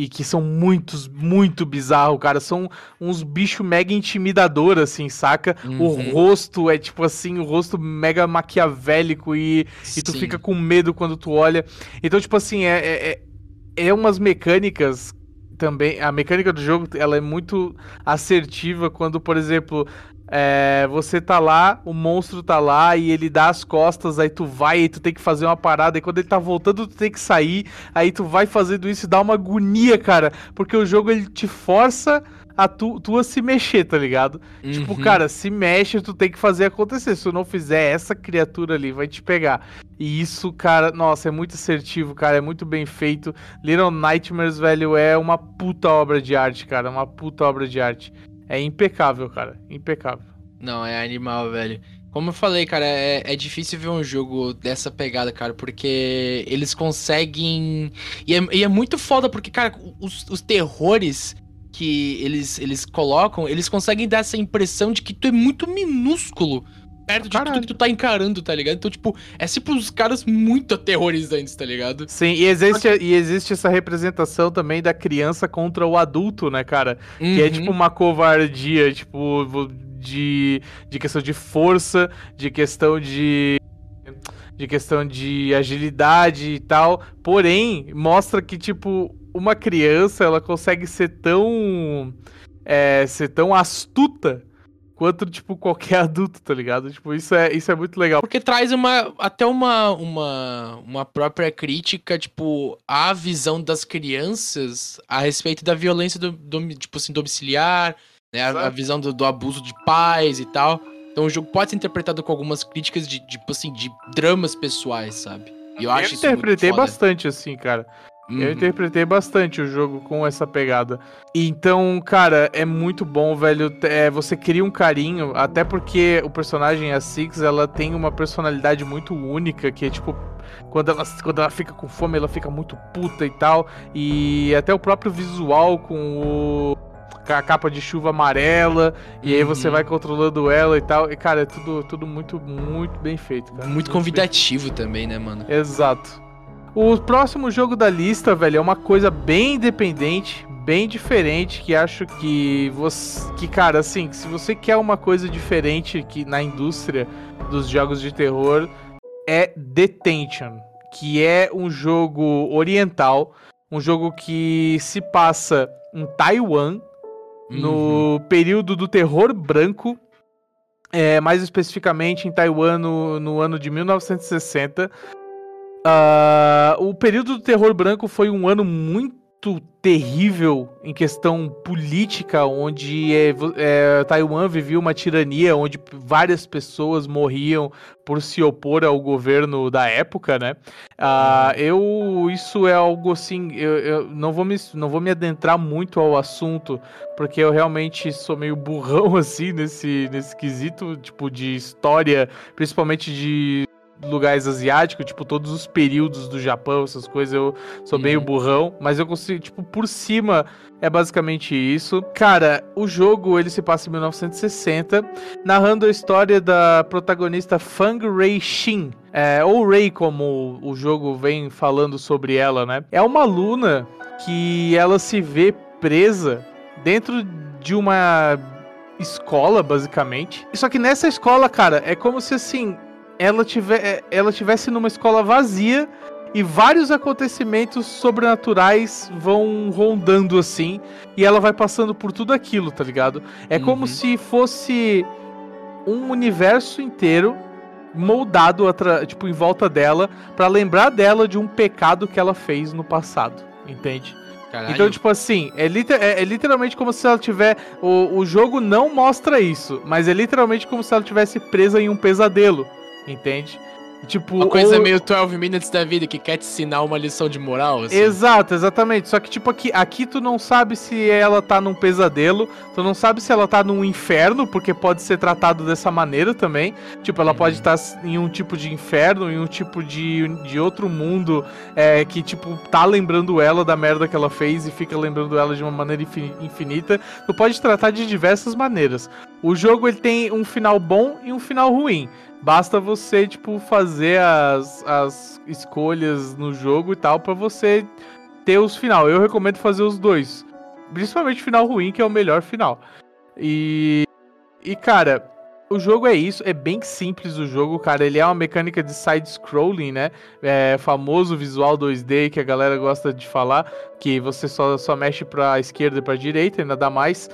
E que são muitos, muito bizarros, cara. São uns bichos mega intimidador, assim, saca? O Uhum. rosto é tipo assim, o rosto mega maquiavélico e, e tu fica com medo quando tu olha. Então, tipo assim, é, é, é, é umas mecânicas também. A mecânica do jogo ela é muito assertiva quando, por exemplo, é, você tá lá, o monstro tá lá e ele dá as costas, aí tu vai e tu tem que fazer uma parada, e quando ele tá voltando, tu tem que sair, aí tu vai fazendo isso e dá uma agonia, cara, porque o jogo ele te força a tu, tu a se mexer, tá ligado? Tipo, Uhum. cara, se mexe, tu tem que fazer acontecer. Se tu não fizer, essa criatura ali vai te pegar. E isso, cara, nossa, é muito assertivo, cara, é muito bem feito. Little Nightmares, velho, é uma puta obra de arte, cara, uma puta obra de arte. É impecável, cara, impecável. Não, é animal, velho. Como eu falei, cara, é, é difícil ver um jogo dessa pegada, cara, porque eles conseguem. E é, e é muito foda, porque, cara, os, os terrores que eles, eles colocam, eles conseguem dar essa impressão de que tu é muito minúsculo perto de Caralho. tudo que tu tá encarando, tá ligado? Então, tipo, é sempre uns caras muito aterrorizantes, tá ligado? Sim, e existe, e existe essa representação também da criança contra o adulto, né, cara? Que é Uhum. tipo uma covardia, tipo, de, de questão de força, de questão de. De questão de agilidade e tal. Porém, mostra que, tipo, uma criança ela consegue ser tão. é, ser tão astuta quanto, tipo, qualquer (laughs) adulto, tá ligado? Tipo, isso é, isso é muito legal. Porque traz uma até uma, uma, uma própria crítica, tipo, à visão das crianças a respeito da violência do, domi- tipo assim, domiciliar, né? A, a visão do, do abuso de pais e tal. Então o jogo pode ser interpretado com algumas críticas de, tipo assim, de dramas pessoais, sabe? E eu acho eu muito interpretei bastante assim, cara. Eu Uhum. interpretei bastante o jogo com essa pegada. Então, cara, é muito bom, velho. É, você cria um carinho, até porque o personagem, a Six, ela tem uma personalidade muito única, que é tipo. Quando ela, quando ela fica com fome, ela fica muito puta e tal. E até o próprio visual com o. a capa de chuva amarela. E aí você Uhum. vai controlando ela e tal. E, cara, é tudo, tudo muito, muito bem feito, cara. Muito bem convidativo também, né, mano? Exato. O próximo jogo da lista, velho, é uma coisa bem independente, bem diferente, que acho que você, que cara, assim, se você quer uma coisa diferente que na indústria dos jogos de terror, é Detention, que é um jogo oriental, um jogo que se passa em Taiwan, Uhum. no período do terror branco, é, mais especificamente em Taiwan no, no ano de 1960. Ah, o período do terror branco foi um ano muito terrível em questão política, onde é, é, Taiwan vivia uma tirania, onde várias pessoas morriam por se opor ao governo da época, né? Ah, eu isso é algo assim, eu, eu não vou me não vou me adentrar muito ao assunto, porque eu realmente sou meio burrão (laughs) assim nesse nesse quesito, tipo de história, principalmente de lugares asiáticos, tipo todos os períodos do Japão, essas coisas, eu sou meio Uhum. burrão, mas eu consigo, tipo, por cima é basicamente isso. Cara, o jogo ele se passa em 1960, narrando a história da protagonista Fang Rei Shin, é, ou Rei como o jogo vem falando sobre ela, né? É uma aluna que ela se vê presa dentro de uma escola, basicamente. Só que nessa escola, cara, é como se assim ela, tiver, é, ela tivesse numa escola vazia e vários acontecimentos sobrenaturais vão rondando assim e ela vai passando por tudo aquilo, tá ligado? É como Uhum. se fosse um universo inteiro moldado tipo em volta dela pra lembrar dela de um pecado que ela fez no passado, entende? Caralho. Então, tipo assim, é, liter- é- é literalmente como se ela tiver. O, o jogo não mostra isso, mas é literalmente como se ela tivesse presa em um pesadelo, entende? Tipo, Uma coisa ou- meio 12 Minutes da vida que quer te ensinar uma lição de moral, assim. Exato, exatamente. Só que, tipo, aqui, aqui tu não sabe se ela tá num pesadelo, tu não sabe se ela tá num inferno, porque pode ser tratado dessa maneira também. Tipo, ela Uhum. pode estar em um tipo de inferno, em um tipo de, de outro mundo é, que, tipo, tá lembrando ela da merda que ela fez e fica lembrando ela de uma maneira infin- infinita. Tu pode tratar de diversas maneiras. O jogo, ele tem um final bom e um final ruim. Basta você, tipo, fazer as, as escolhas no jogo e tal pra você ter os final. Eu recomendo fazer os dois. Principalmente o final ruim, que é o melhor final. E. E, cara, o jogo é isso. É bem simples o jogo, cara. Ele é uma mecânica de side-scrolling, né? É famoso visual 2D que a galera gosta de falar. Que você só, só mexe pra esquerda e pra direita e nada mais.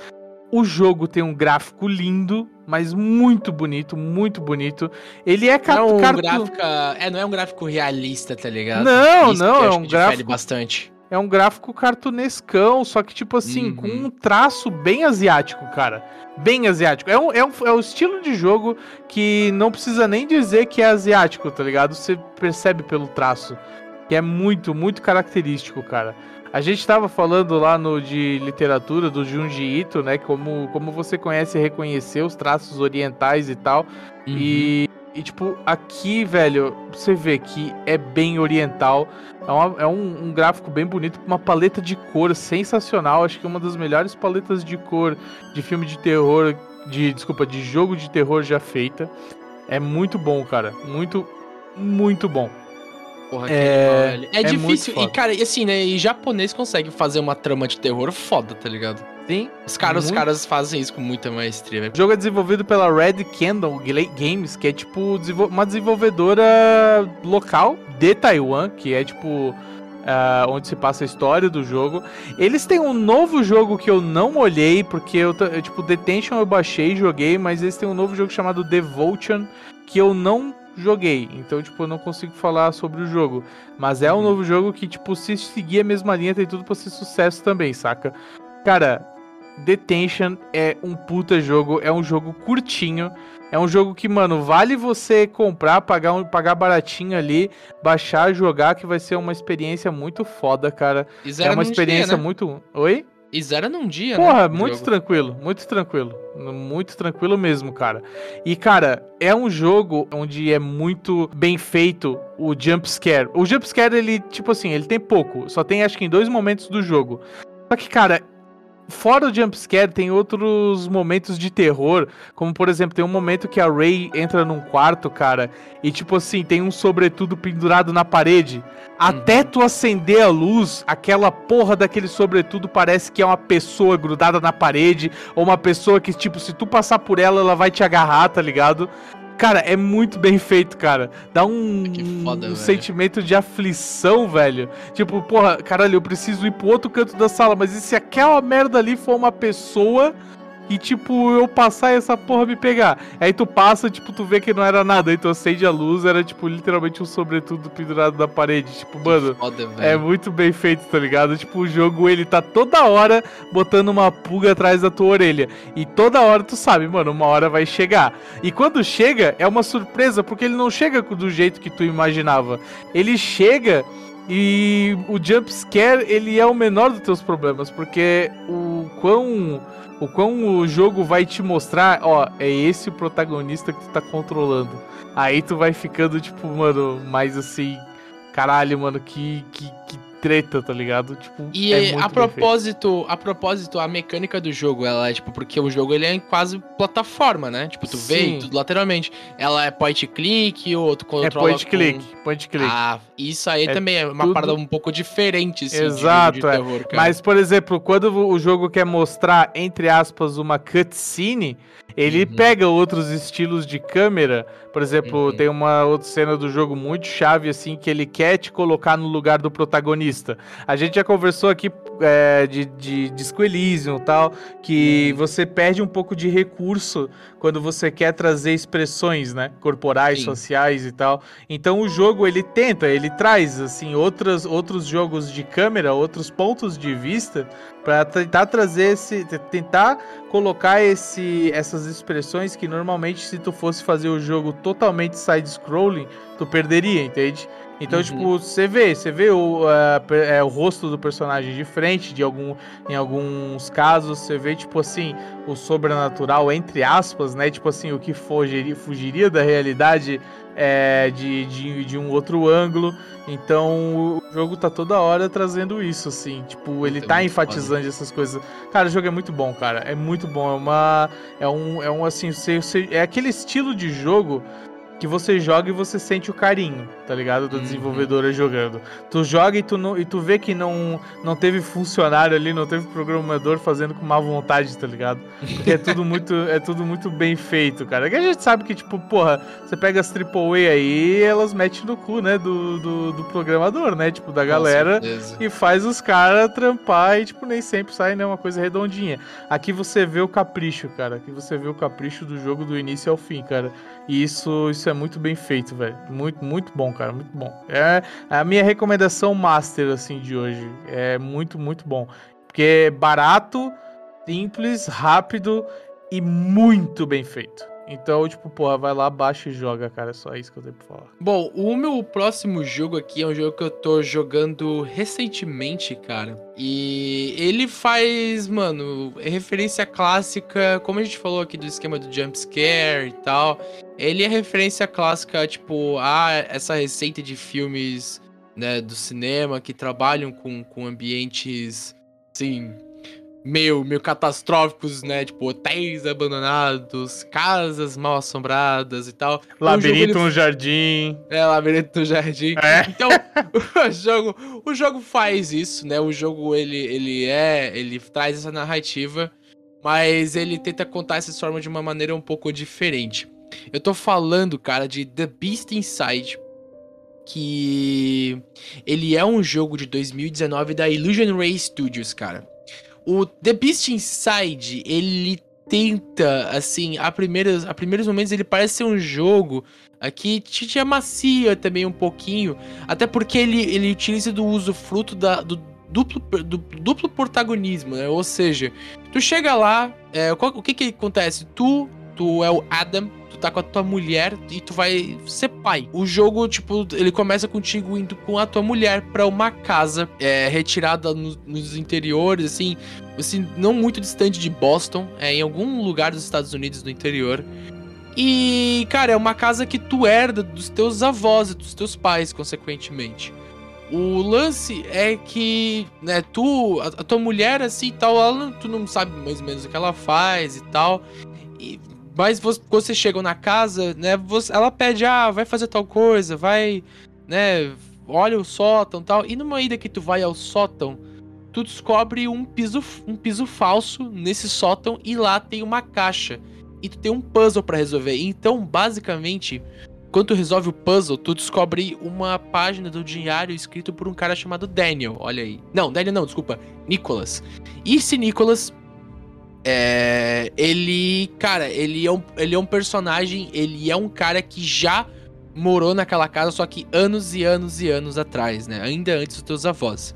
O jogo tem um gráfico lindo, mas muito bonito, muito bonito. Ele é Não é um cartu- gráfico. É, não é um gráfico realista, tá ligado? Não, Isso não, é um gráfico- bastante. É um gráfico cartunescão, só que, tipo assim, Uhum. com um traço bem asiático, cara. Bem asiático. É um, é, um, é um estilo de jogo que não precisa nem dizer que é asiático, tá ligado? Você percebe pelo traço. Que é muito, muito característico, cara. A gente tava falando lá no de literatura do Junji Ito, né? Como, como você conhece e reconhecer os traços orientais e tal. Uhum. E, e, tipo, aqui, velho, você vê que é bem oriental. É, uma- é um, um gráfico bem bonito, uma paleta de cor sensacional. Acho que é uma das melhores paletas de cor de filme de terror, de desculpa, de jogo de terror já feita. É muito bom, cara. Muito, muito bom. Porra, É- que- é, é difícil. muito E, cara, e assim, né? E japonês consegue fazer uma trama de terror foda, tá ligado? Sim. Os caras, os caras fazem isso com muita maestria, velho. O jogo é desenvolvido pela Red Candle Games, que é tipo uma desenvolvedora local de Taiwan, que é tipo ah, onde se passa a história do jogo. Eles têm um novo jogo que eu não olhei, porque eu, tipo Detention eu baixei e joguei, mas eles têm um novo jogo chamado Devotion que eu não joguei. Então, tipo, eu não consigo falar sobre o jogo. Mas é um Uhum. novo jogo que, tipo, se seguir a mesma linha, tem tudo pra ser sucesso também, saca? Cara, Detention é um puta jogo, é um jogo curtinho. É um jogo que, mano, vale você comprar, pagar, um, pagar baratinho ali, baixar, jogar, que vai ser uma experiência muito foda, cara. É uma experiência dia, né? muito. Oi? E zera num dia, Porra, né? muito jogo. tranquilo, muito tranquilo. Muito tranquilo mesmo, cara. E, cara, é um jogo onde é muito bem feito o jump scare. O jump scare, ele, tipo assim, ele tem pouco. Só tem, acho que em dois momentos do jogo. Só que, cara, fora o jump scare, tem outros momentos de terror. Como, por exemplo, tem um momento que a Ray entra num quarto, cara, e, tipo assim, tem um sobretudo pendurado na parede. Até tu acender a luz, aquela porra daquele sobretudo parece que é uma pessoa grudada na parede, ou uma pessoa que, tipo, se tu passar por ela, ela vai te agarrar, tá ligado? Cara, é muito bem feito, cara. Dá um, Que foda, um sentimento de aflição, velho. Tipo, porra, caralho, eu preciso ir pro outro canto da sala, mas e se aquela merda ali for uma pessoa e, tipo, eu passar e essa porra me pegar? Aí tu passa, tipo, tu vê que não era nada, aí tu acende a luz, era, tipo, literalmente um sobretudo pendurado na parede. Tipo, mano. Foda, É muito bem feito, tá ligado? Tipo, o jogo ele tá toda hora botando uma pulga atrás da tua orelha. E toda hora tu sabe, mano, uma hora vai chegar. E quando chega, é uma surpresa, porque ele não chega do jeito que tu imaginava. Ele chega e o jump scare, ele é o menor dos teus problemas, porque o quão o quão o jogo vai te mostrar, ó, é esse o protagonista que tu tá controlando. Aí tu vai ficando tipo, mano, mais assim, caralho, mano, que que, que treta, tá ligado? Tipo, E é a feito. propósito, a propósito, a mecânica do jogo, ela é tipo, porque o jogo ele é quase plataforma, né? Tipo, tu vê Sim. tudo lateralmente. Ela é point click, ou tu É controla point com- click, point click. Ah, isso aí É também é uma tudo- parada um pouco diferente, assim, Exato, de jogo de terror, cara. Mas, por exemplo, quando o jogo quer mostrar, entre aspas, uma cutscene, ele Uhum. pega outros estilos de câmera. Por exemplo, Uhum. tem uma outra cena do jogo muito chave, assim, que ele quer te colocar no lugar do protagonista. A gente já conversou aqui é, de, de Disco Elysium e tal, que Uhum. você perde um pouco de recurso quando você quer trazer expressões, né? Corporais, Sim. sociais e tal. Então o jogo ele tenta, ele traz assim outras, outros jogos de câmera, outros pontos de vista Pra tentar trazer esse. Tentar colocar esse, essas expressões que normalmente, se tu fosse fazer o jogo totalmente side-scrolling, tu perderia, entende? Então, Uhum. tipo, você vê, você vê o, é, o rosto do personagem de frente, de algum, em alguns casos, você vê, tipo assim, o sobrenatural, entre aspas, né? Tipo assim, o que fugiria, fugiria da realidade é, de, de, de um outro ângulo. Então, o jogo tá toda hora trazendo isso, assim. Tipo, ele Puta, tá enfatizando essas coisas. Cara, o jogo é muito bom, cara. É muito bom. É uma. É um, é um assim, é aquele estilo de jogo que você joga e você sente o carinho, tá ligado? Do Uhum. desenvolvedor jogando. Tu joga e tu, não, e tu vê que não, não teve funcionário ali, não teve programador fazendo com má vontade, tá ligado? Porque é tudo muito, (laughs) é tudo muito bem feito, cara. Que a gente sabe que, tipo, porra, você pega as AAA aí elas metem no cu, né, do, do, do programador, né? Tipo, da galera e faz os caras trampar e, tipo, nem sempre sai, né, uma coisa redondinha. Aqui você vê o capricho, cara. Aqui você vê o capricho do jogo do início ao fim, cara. E isso, isso é muito bem feito, velho. Muito, muito bom, cara. Muito bom. É a minha recomendação master, assim, de hoje. É muito, muito bom. Porque é barato, simples, rápido e muito bem feito. Então, tipo, porra, vai lá, baixa e joga, cara. É só isso que eu tenho pra falar. Bom, o meu próximo jogo aqui é um jogo que eu tô jogando recentemente, cara. E ele faz, mano, referência clássica, como a gente falou aqui do esquema do jump scare e tal. Ele é referência clássica, tipo, a essa receita de filmes, né, do cinema que trabalham com, com ambientes, assim, meio, meio catastróficos, né? Tipo, hotéis abandonados, casas mal assombradas e tal. Labirinto jogo, no jardim. ele- É, Labirinto do Jardim. É. Então, (laughs) o jogo, o jogo faz isso, né? O jogo, ele, ele é... Ele traz essa narrativa, mas ele tenta contar essa história de uma maneira um pouco diferente. Eu tô falando, cara, de The Beast Inside, que ele é um jogo de 2019 da Illusion Ray Studios, cara. O The Beast Inside, ele tenta, assim, a primeiras, a primeiros momentos ele parece ser um jogo aqui te, te amacia também um pouquinho, até porque ele, ele utiliza do uso fruto da, do duplo, do duplo protagonismo, né? Ou seja, tu chega lá, é, qual- o que que acontece? Tu, tu é o Adam, tu tá com a tua mulher e tu vai ser pai. O jogo, tipo, ele começa contigo indo com a tua mulher pra uma casa é, retirada no- nos interiores, assim, assim, não muito distante de Boston, é em algum lugar dos Estados Unidos do interior. E, cara, é uma casa que tu herda dos teus avós e dos teus pais, consequentemente. O lance é que, né, tu, a, a tua mulher, assim, tal, ela, tu não sabe mais ou menos o que ela faz e tal. E, mas vo- quando você chega na casa, né, você- ela pede, ah, vai fazer tal coisa, vai, né, olha o sótão tal. E numa ida que tu vai ao sótão, tu descobre um piso, um piso falso nesse sótão e lá tem uma caixa. E tu tem um puzzle pra resolver. Então, basicamente, quando tu resolve o puzzle, tu descobre uma página do diário escrito por um cara chamado Daniel. Olha aí. Não, Daniel não, desculpa. Nicholas. E esse Nicholas. É. Ele. Cara, ele é, um, ele é um personagem. Ele é um cara que já morou naquela casa, só que anos e anos e anos atrás, né? Ainda antes dos teus avós.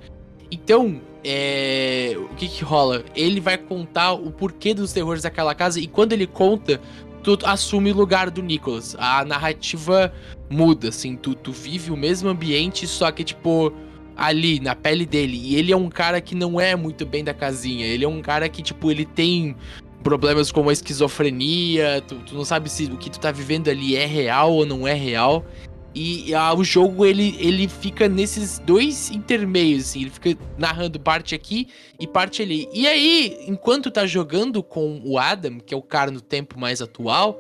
Então, é, o que que rola? Ele vai contar o porquê dos terrores daquela casa e quando ele conta, tu assume o lugar do Nicholas. A narrativa muda, assim, tu, tu vive o mesmo ambiente, só que, tipo, ali, na pele dele. E ele é um cara que não é muito bem da casinha. Ele é um cara que, tipo, ele tem problemas como a esquizofrenia, tu, tu não sabe se o que tu tá vivendo ali é real ou não é real. E ah, o jogo ele, ele fica nesses dois intermeios, assim, ele fica narrando parte aqui e parte ali. E aí, enquanto tá jogando com o Adam, que é o cara no tempo mais atual,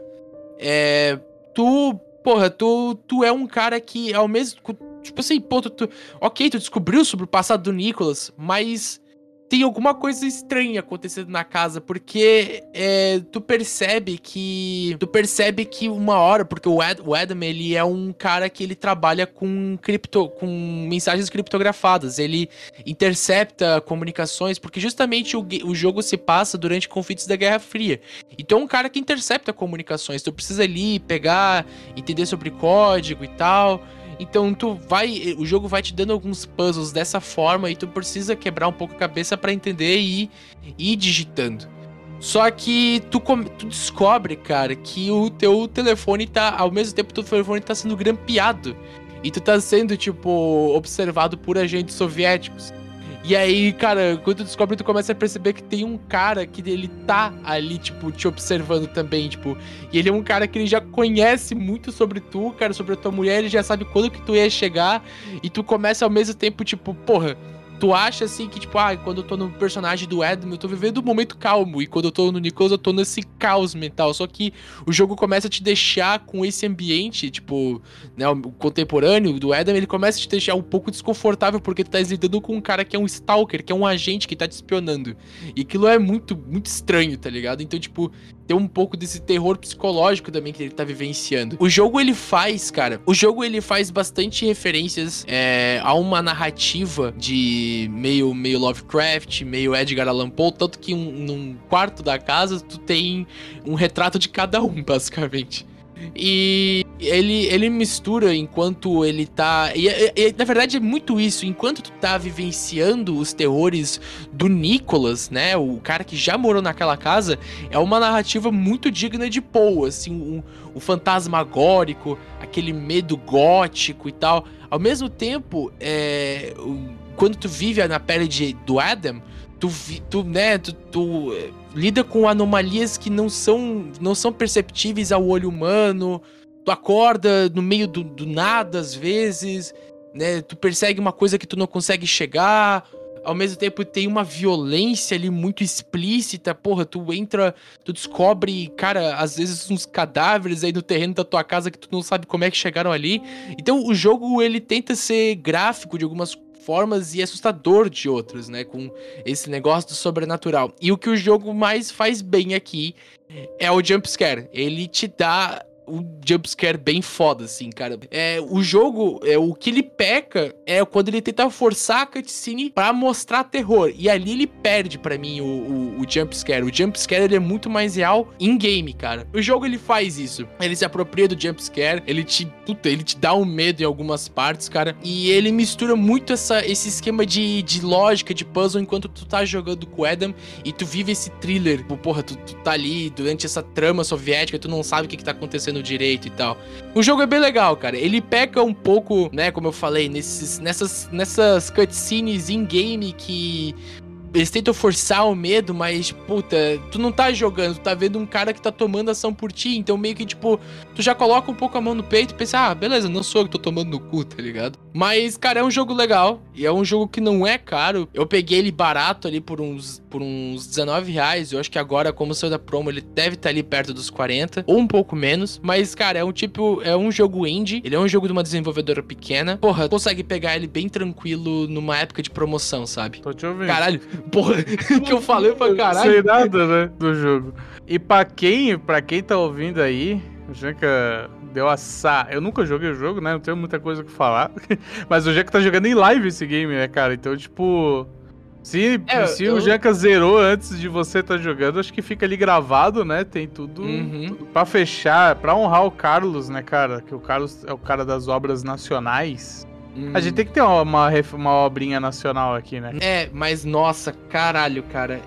é. Tu. Porra, tu, tu é um cara que ao mesmo. Tipo assim, pô, tu, tu- Ok, tu descobriu sobre o passado do Nicholas, mas tem alguma coisa estranha acontecendo na casa, porque é, tu percebe que. Tu percebe que uma hora, porque o, Ad- o Adam, ele é um cara que ele trabalha com cripto. com mensagens criptografadas. Ele intercepta comunicações, porque justamente o, o jogo se passa durante conflitos da Guerra Fria. Então é um cara que intercepta comunicações. Tu precisa ali pegar, entender sobre código e tal. Então tu vai, o jogo vai te dando alguns puzzles dessa forma e tu precisa quebrar um pouco a cabeça para entender e ir, digitando. Só que tu, tu, descobre, cara, que o teu telefone tá. Ao mesmo tempo, teu telefone tá sendo grampeado. E tu tá sendo, tipo, observado por agentes soviéticos. E aí, cara, quando tu descobre, tu começa a perceber que tem um cara que ele tá ali, tipo, te observando também, tipo. E ele é um cara que ele já conhece muito sobre tu, cara, sobre a tua mulher, ele já sabe quando que tu ia chegar. E tu começa ao mesmo tempo, tipo, porra tu acha assim que, tipo, ah, quando eu tô no personagem do Adam, eu tô vivendo um momento calmo. E quando eu tô no Nicholas, eu tô nesse caos mental. Só que o jogo começa a te deixar com esse ambiente, tipo, né, o contemporâneo do Adam, ele começa a te deixar um pouco desconfortável, porque tu tá lidando com um cara que é um stalker, que é um agente que tá te espionando. E aquilo é muito, muito estranho, tá ligado? Então, tipo, tem um pouco desse terror psicológico também que ele tá vivenciando. O jogo ele faz, cara, o jogo ele faz bastante referências é, a uma narrativa de meio, meio Lovecraft, meio Edgar Allan Poe, tanto que um, num quarto da casa tu tem um retrato de cada um, (laughs) basicamente. E ele, ele mistura enquanto ele tá. E, e, na verdade é muito isso. Enquanto tu tá vivenciando os terrores do Nicholas, né? O cara que já morou naquela casa, é uma narrativa muito digna de Poe, assim, um, o fantasmagórico, aquele medo gótico e tal. Ao mesmo tempo, é, quando tu vive na pele de, do Adam, tu, tu, né, tu, tu eh, lida com anomalias que não são, não são perceptíveis ao olho humano. Tu acorda no meio do, do nada às vezes, né? Tu persegue uma coisa que tu não consegue chegar. Ao mesmo tempo tem uma violência ali muito explícita. Porra, tu entra, tu descobre, cara, às vezes uns cadáveres aí no terreno da tua casa que tu não sabe como é que chegaram ali. Então o jogo ele tenta ser gráfico de algumas formas e assustador de outras, né? Com esse negócio do sobrenatural. E o que o jogo mais faz bem aqui é o jumpscare. Ele te dá um jumpscare bem foda, assim, cara. É, o jogo, é, o que ele peca é quando ele tenta forçar a cutscene pra mostrar terror. E ali ele perde para mim o, o, o jumpscare. O jumpscare ele é muito mais real in-game, cara. O jogo ele faz isso. Ele se apropria do jumpscare, ele te, puta, ele te dá um medo em algumas partes, cara. E ele mistura muito essa, esse esquema de, de lógica, de puzzle, enquanto tu tá jogando com o Adam e tu vive esse thriller. Porra, tu, tu tá ali durante essa trama soviética, tu não sabe o que, que tá acontecendo direito e tal. O jogo é bem legal, cara. Ele peca um pouco, né, como eu falei, nesses, nessas, nessas cutscenes in-game que eles tentam forçar o medo, mas, puta, tu não tá jogando, tu tá vendo um cara que tá tomando ação por ti, então meio que, tipo, tu já coloca um pouco a mão no peito e pensa, ah, beleza, não sou eu que tô tomando no cu, tá ligado? Mas, cara, é um jogo legal, e é um jogo que não é caro. Eu peguei ele barato ali por uns, por uns 19 reais, eu acho que agora, como saiu da promo, ele deve estar tá ali perto dos 40, ou um pouco menos, mas, cara, é um tipo, é um jogo indie, ele é um jogo de uma desenvolvedora pequena, porra, consegue pegar ele bem tranquilo numa época de promoção, sabe? Tô te ouvindo. Caralho, (laughs) Porra, (laughs) que eu falei pra caralho. Sei nada, né, do jogo. E pra quem, pra quem tá ouvindo aí, o Janka deu assar. Eu nunca joguei o jogo, né? Não tenho muita coisa que falar. (laughs) Mas o Janka tá jogando em live esse game, né, cara? Então, tipo. Se, é, se eu... o Janka zerou antes de você tá jogando, acho que fica ali gravado, né? Tem tudo, uhum. tudo pra fechar, pra honrar o Carlos, né, cara? Que o Carlos é o cara das obras nacionais. Hum. A gente tem que ter uma, uma, uma, obrinha nacional aqui, né? É, mas nossa, caralho, cara.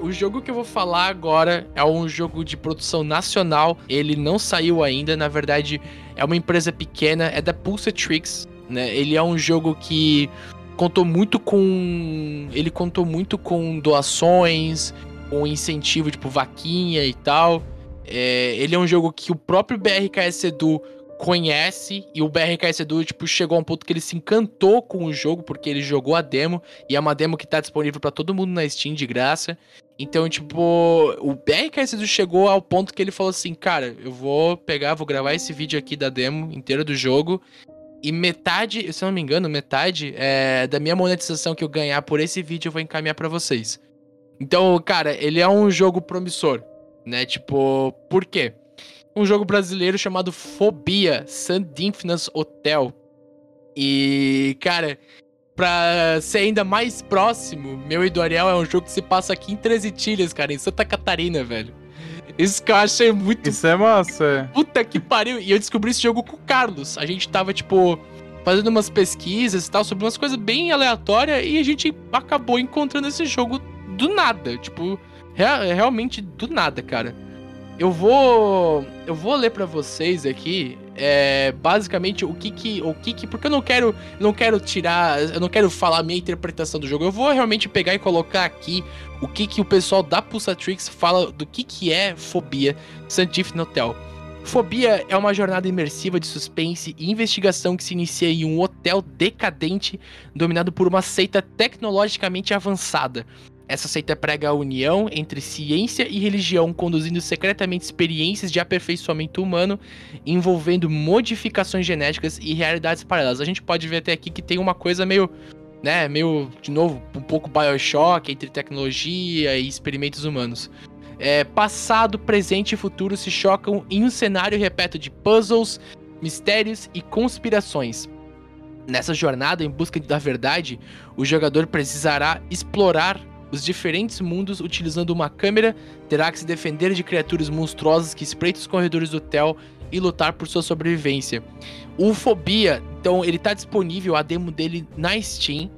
Uh, o jogo que eu vou falar agora é um jogo de produção nacional. Ele não saiu ainda, na verdade, é uma empresa pequena, é da Pulsa Tricks, né? Ele é um jogo que contou muito com. Ele contou muito com doações, com incentivo, tipo, vaquinha e tal. É, ele é um jogo que o próprio BRKS Edu conhece e o BRKS Edu, tipo, chegou a um ponto que ele se encantou com o jogo, porque ele jogou a demo, e é uma demo que tá disponível para todo mundo na Steam de graça. Então, tipo, o BRKS Edu chegou ao ponto que ele falou assim, cara, eu vou pegar, vou gravar esse vídeo aqui da demo inteira do jogo, e metade, se eu não me engano, metade é, da minha monetização que eu ganhar por esse vídeo eu vou encaminhar para vocês. Então, cara, ele é um jogo promissor, né? Tipo, por quê? Um jogo brasileiro chamado Fobia Sandinfnas Hotel. E, cara, pra ser ainda mais próximo, meu e do Ariel é um jogo que se passa aqui em Três Itilhas, cara, em Santa Catarina, velho. Isso que eu achei muito. Isso é massa. Puta que pariu. E eu descobri esse jogo com o Carlos. A gente tava, tipo, fazendo umas pesquisas e tal sobre umas coisas bem aleatórias e a gente acabou encontrando esse jogo do nada, tipo, rea- realmente do nada, cara. Eu vou eu vou ler pra vocês aqui, é, basicamente o que que o que que porque eu não quero não quero tirar, eu não quero falar a minha interpretação do jogo. Eu vou realmente pegar e colocar aqui o que que o pessoal da Pulsatrix fala do que que é Fobia Scientific Hotel. Fobia é uma jornada imersiva de suspense e investigação que se inicia em um hotel decadente dominado por uma seita tecnologicamente avançada. Essa seita prega a união entre ciência e religião, conduzindo secretamente experiências de aperfeiçoamento humano envolvendo modificações genéticas e realidades paralelas. A gente pode ver até aqui que tem uma coisa meio, né, meio, de novo, um pouco Bioshock entre tecnologia e experimentos humanos. É, passado, presente e futuro se chocam em um cenário repleto de puzzles, mistérios e conspirações. Nessa jornada em busca da verdade, o jogador precisará explorar os diferentes mundos utilizando uma câmera, terá que se defender de criaturas monstruosas que espreitam os corredores do hotel e lutar por sua sobrevivência. O Fobia, então, ele tá disponível, a demo dele na Steam.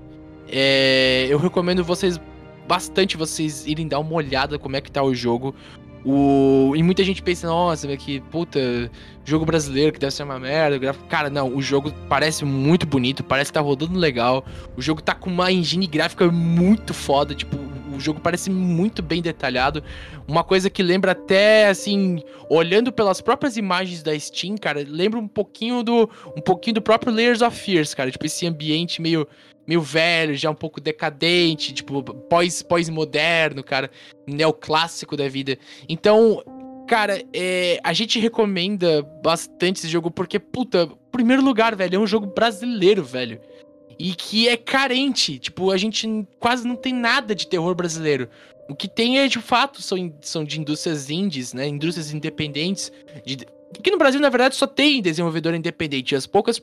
É, eu recomendo vocês bastante vocês irem dar uma olhada como é que tá o jogo. O... E muita gente pensa, nossa, que puta, jogo brasileiro que deve ser uma merda. gráfico- Cara, não, o jogo parece muito bonito, parece que tá rodando legal. O jogo tá com uma engine gráfica muito foda, tipo, o jogo parece muito bem detalhado. Uma coisa que lembra até, assim, olhando pelas próprias imagens da Steam, cara, lembra um pouquinho do um pouquinho do próprio Layers of Fears, cara, tipo esse ambiente meio meio velho, já um pouco decadente, tipo, pós pós-moderno, cara, neoclássico da vida. Então, cara, é, a gente recomenda bastante esse jogo porque, puta, primeiro lugar, velho, é um jogo brasileiro, velho. E que é carente. Tipo, a gente quase não tem nada de terror brasileiro. O que tem é, de fato, são, são de indústrias indies, né? Indústrias independentes. De, porque no Brasil, na verdade, só tem desenvolvedor independente. As poucas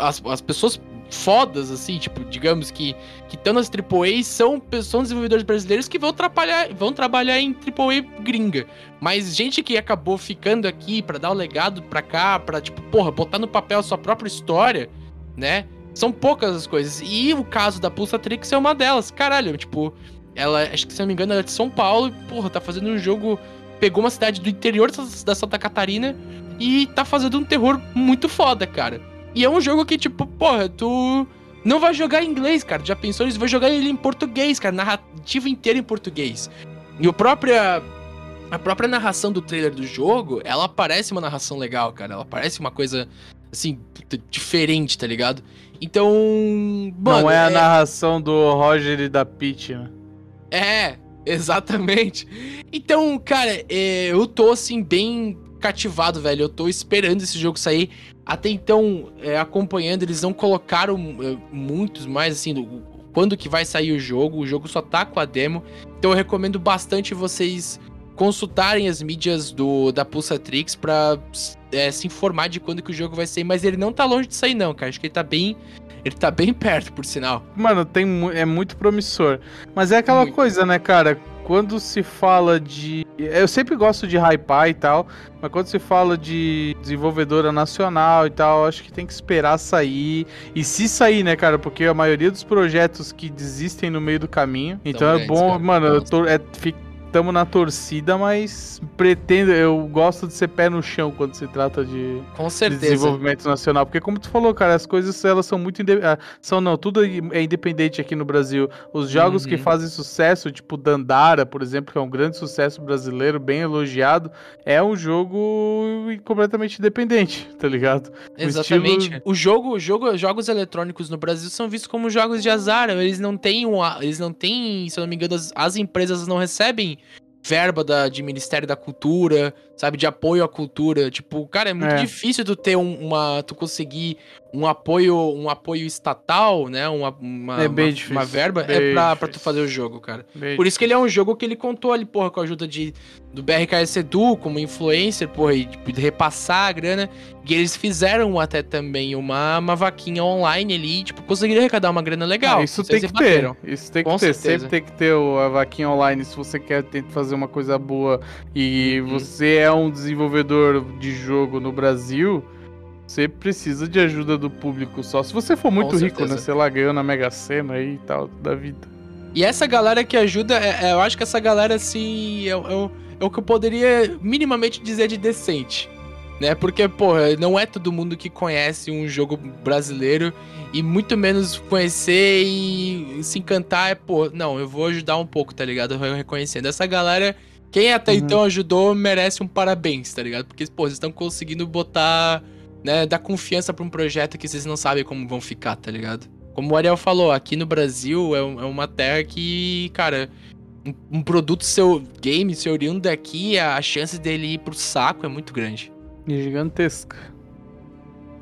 as, as pessoas fodas, assim, tipo, digamos que que estão nas AAA são, são desenvolvedores brasileiros que vão, atrapalhar, vão trabalhar em AAA gringa. Mas gente que acabou ficando aqui pra dar o legado pra cá, pra, tipo, porra, botar no papel a sua própria história, né? São poucas as coisas. E o caso da Pulsatrix é uma delas. Caralho, tipo, ela, acho que se não me engano, ela é de São Paulo e, porra, tá fazendo um jogo. Pegou uma cidade do interior da Santa Catarina e tá fazendo um terror muito foda, cara. E é um jogo que, tipo, porra, tu não vai jogar em inglês, cara. Já pensou nisso? Vai jogar ele em português, cara. Narrativa inteira em português. E o própria. A própria narração do trailer do jogo, ela parece uma narração legal, cara. Ela parece uma coisa, assim, diferente, tá ligado? Então. Mano, não é a narração do Roger e da Peach, né? É, (laughs) exatamente. Então, cara, é, eu tô assim, bem cativado, velho. Eu tô esperando esse jogo sair. Até então, é, acompanhando, eles não colocaram é, muitos mais, assim, do- quando que vai sair o jogo. O jogo só tá com a demo. Então eu recomendo bastante vocês consultarem as mídias do da Pulsatrix pra é, se informar de quando que o jogo vai sair. Mas ele não tá longe de sair, não, cara. Acho que ele tá bem. Ele tá bem (laughs) perto, por sinal. Mano, tem, é muito promissor. Mas é aquela Muito. coisa, né, cara? Quando se fala de. Eu sempre gosto de hypar e tal, mas quando se fala de desenvolvedora nacional e tal, acho que tem que esperar sair. E se sair, né, cara? Porque a maioria dos projetos que desistem no meio do caminho. Então é bom, cara. mano, eu tô, é, fi- tamo na torcida, mas pretendo. Eu gosto de ser pé no chão quando se trata de de desenvolvimento nacional, porque como tu falou, cara, as coisas elas são muito inde- ah, são não, tudo é independente aqui no Brasil. Os jogos que Uhum. fazem sucesso, tipo Dandara, por exemplo, que é um grande sucesso brasileiro, bem elogiado, é um jogo completamente independente, (laughs) tá ligado? Exatamente. estilo- O jogo, o jogo, jogos eletrônicos no Brasil são vistos como jogos de azar. Eles não têm, eles não têm, se eu não me engano, as, as empresas não recebem verba da, de Ministério da Cultura, sabe, de apoio à cultura. Tipo, cara, é muito É. difícil tu ter um- uma, tu conseguir um apoio, um apoio estatal, né, uma, uma, É bem uma, difícil, uma verba bem é pra, pra tu fazer o jogo, cara. Bem- Por isso que ele é um jogo que ele contou ali, porra, com a ajuda de, do BRKS Edu, como influencer, porra, e tipo, de repassar a grana. E eles fizeram até também uma, uma vaquinha online ali, tipo, conseguiram arrecadar uma grana legal. Ah, isso tem que bateram. ter. Isso tem que Com ter. certeza. Sempre tem que ter a vaquinha online se você quer fazer uma coisa boa e Uhum. você é um desenvolvedor de jogo no Brasil. Você precisa de ajuda do público só. Se você for muito rico, né? Sei lá, ganhou na Mega Sena aí e tal, da vida. E essa galera que ajuda, é- é- eu acho que essa galera, assim, é, o- é é o que eu poderia minimamente dizer de decente. Né? Porque, porra, não é todo mundo que conhece um jogo brasileiro e muito menos conhecer e se encantar é, pô, não, eu vou ajudar um pouco, tá ligado? Eu reconhecendo. Essa galera, quem até Uhum. então ajudou, merece um parabéns, tá ligado? Porque, pô, vocês estão conseguindo botar, né, dar confiança pra um projeto que vocês não sabem como vão ficar, tá ligado? Como o Ariel falou, aqui no Brasil é, um- é uma terra que, cara, um, um produto seu game, seu oriundo daqui, a chance dele ir pro saco é muito grande. E gigantesca.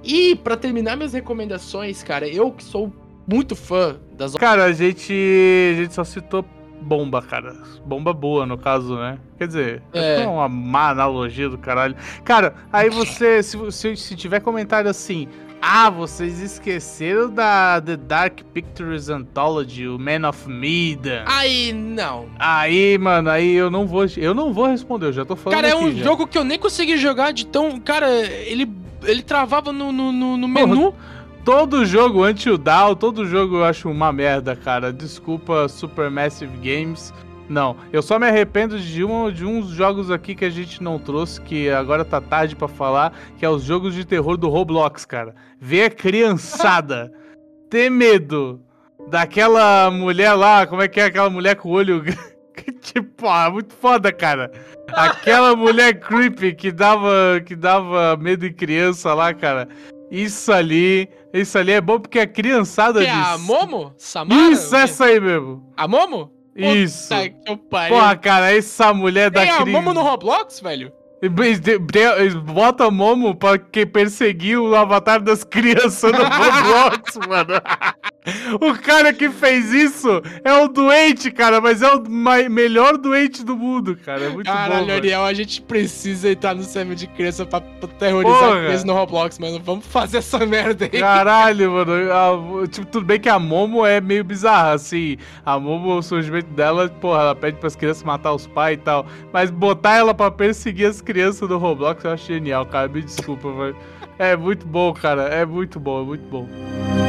E pra terminar minhas recomendações, cara, eu que sou muito fã das Cara, a gente, a gente só citou bomba, cara. Bomba boa, no caso, né? Quer dizer, É. é uma má analogia do caralho. Cara, aí você, se, se, se tiver comentário assim, ah, vocês esqueceram da The Dark Pictures Anthology, o Man of Medan. Aí, não. Aí, mano, aí eu não vou, eu não vou responder, eu já tô falando Cara, é um já. jogo que eu nem consegui jogar de tão. Cara, ele, ele travava no, no, no- no menu. Todo jogo Until Dawn, todo jogo eu acho uma merda, cara. Desculpa, Supermassive Games. Não, eu só me arrependo de, um, de uns jogos aqui que a gente não trouxe, que agora tá tarde pra falar, que é os jogos de terror do Roblox, cara. Ver a criançada (laughs) ter medo daquela mulher lá, como é que é aquela mulher com o olho... (laughs) tipo, ah, muito foda, cara. Aquela mulher creepy que dava, que dava medo em criança lá, cara. Isso ali, isso ali é bom porque a criançada Que é a Momo? Samara? Isso, essa aí mesmo. A Momo? Isso. Puta que eu. Porra, cara, essa mulher da Tem a cri- Momo no Roblox, velho? Eles Bota Momo pra que perseguir o avatar das crianças no Roblox, (laughs) mano. O cara que fez isso é o doente, cara, mas é o melhor doente do mundo, cara. É muito Caralho, bom. Ariel, a gente precisa entrar no server de criança pra, terrorizar Porra. criança no Roblox, mano. Vamos fazer essa merda aí. Caralho, mano. A- tipo, tudo bem que a Momo é meio bizarra, assim. A Momo, o surgimento dela, porra, ela pede pras crianças matar os pais e tal. Mas botar ela pra perseguir as crianças do Roblox eu acho genial, cara. Me desculpa, velho. É muito bom, cara. É muito bom, é muito bom.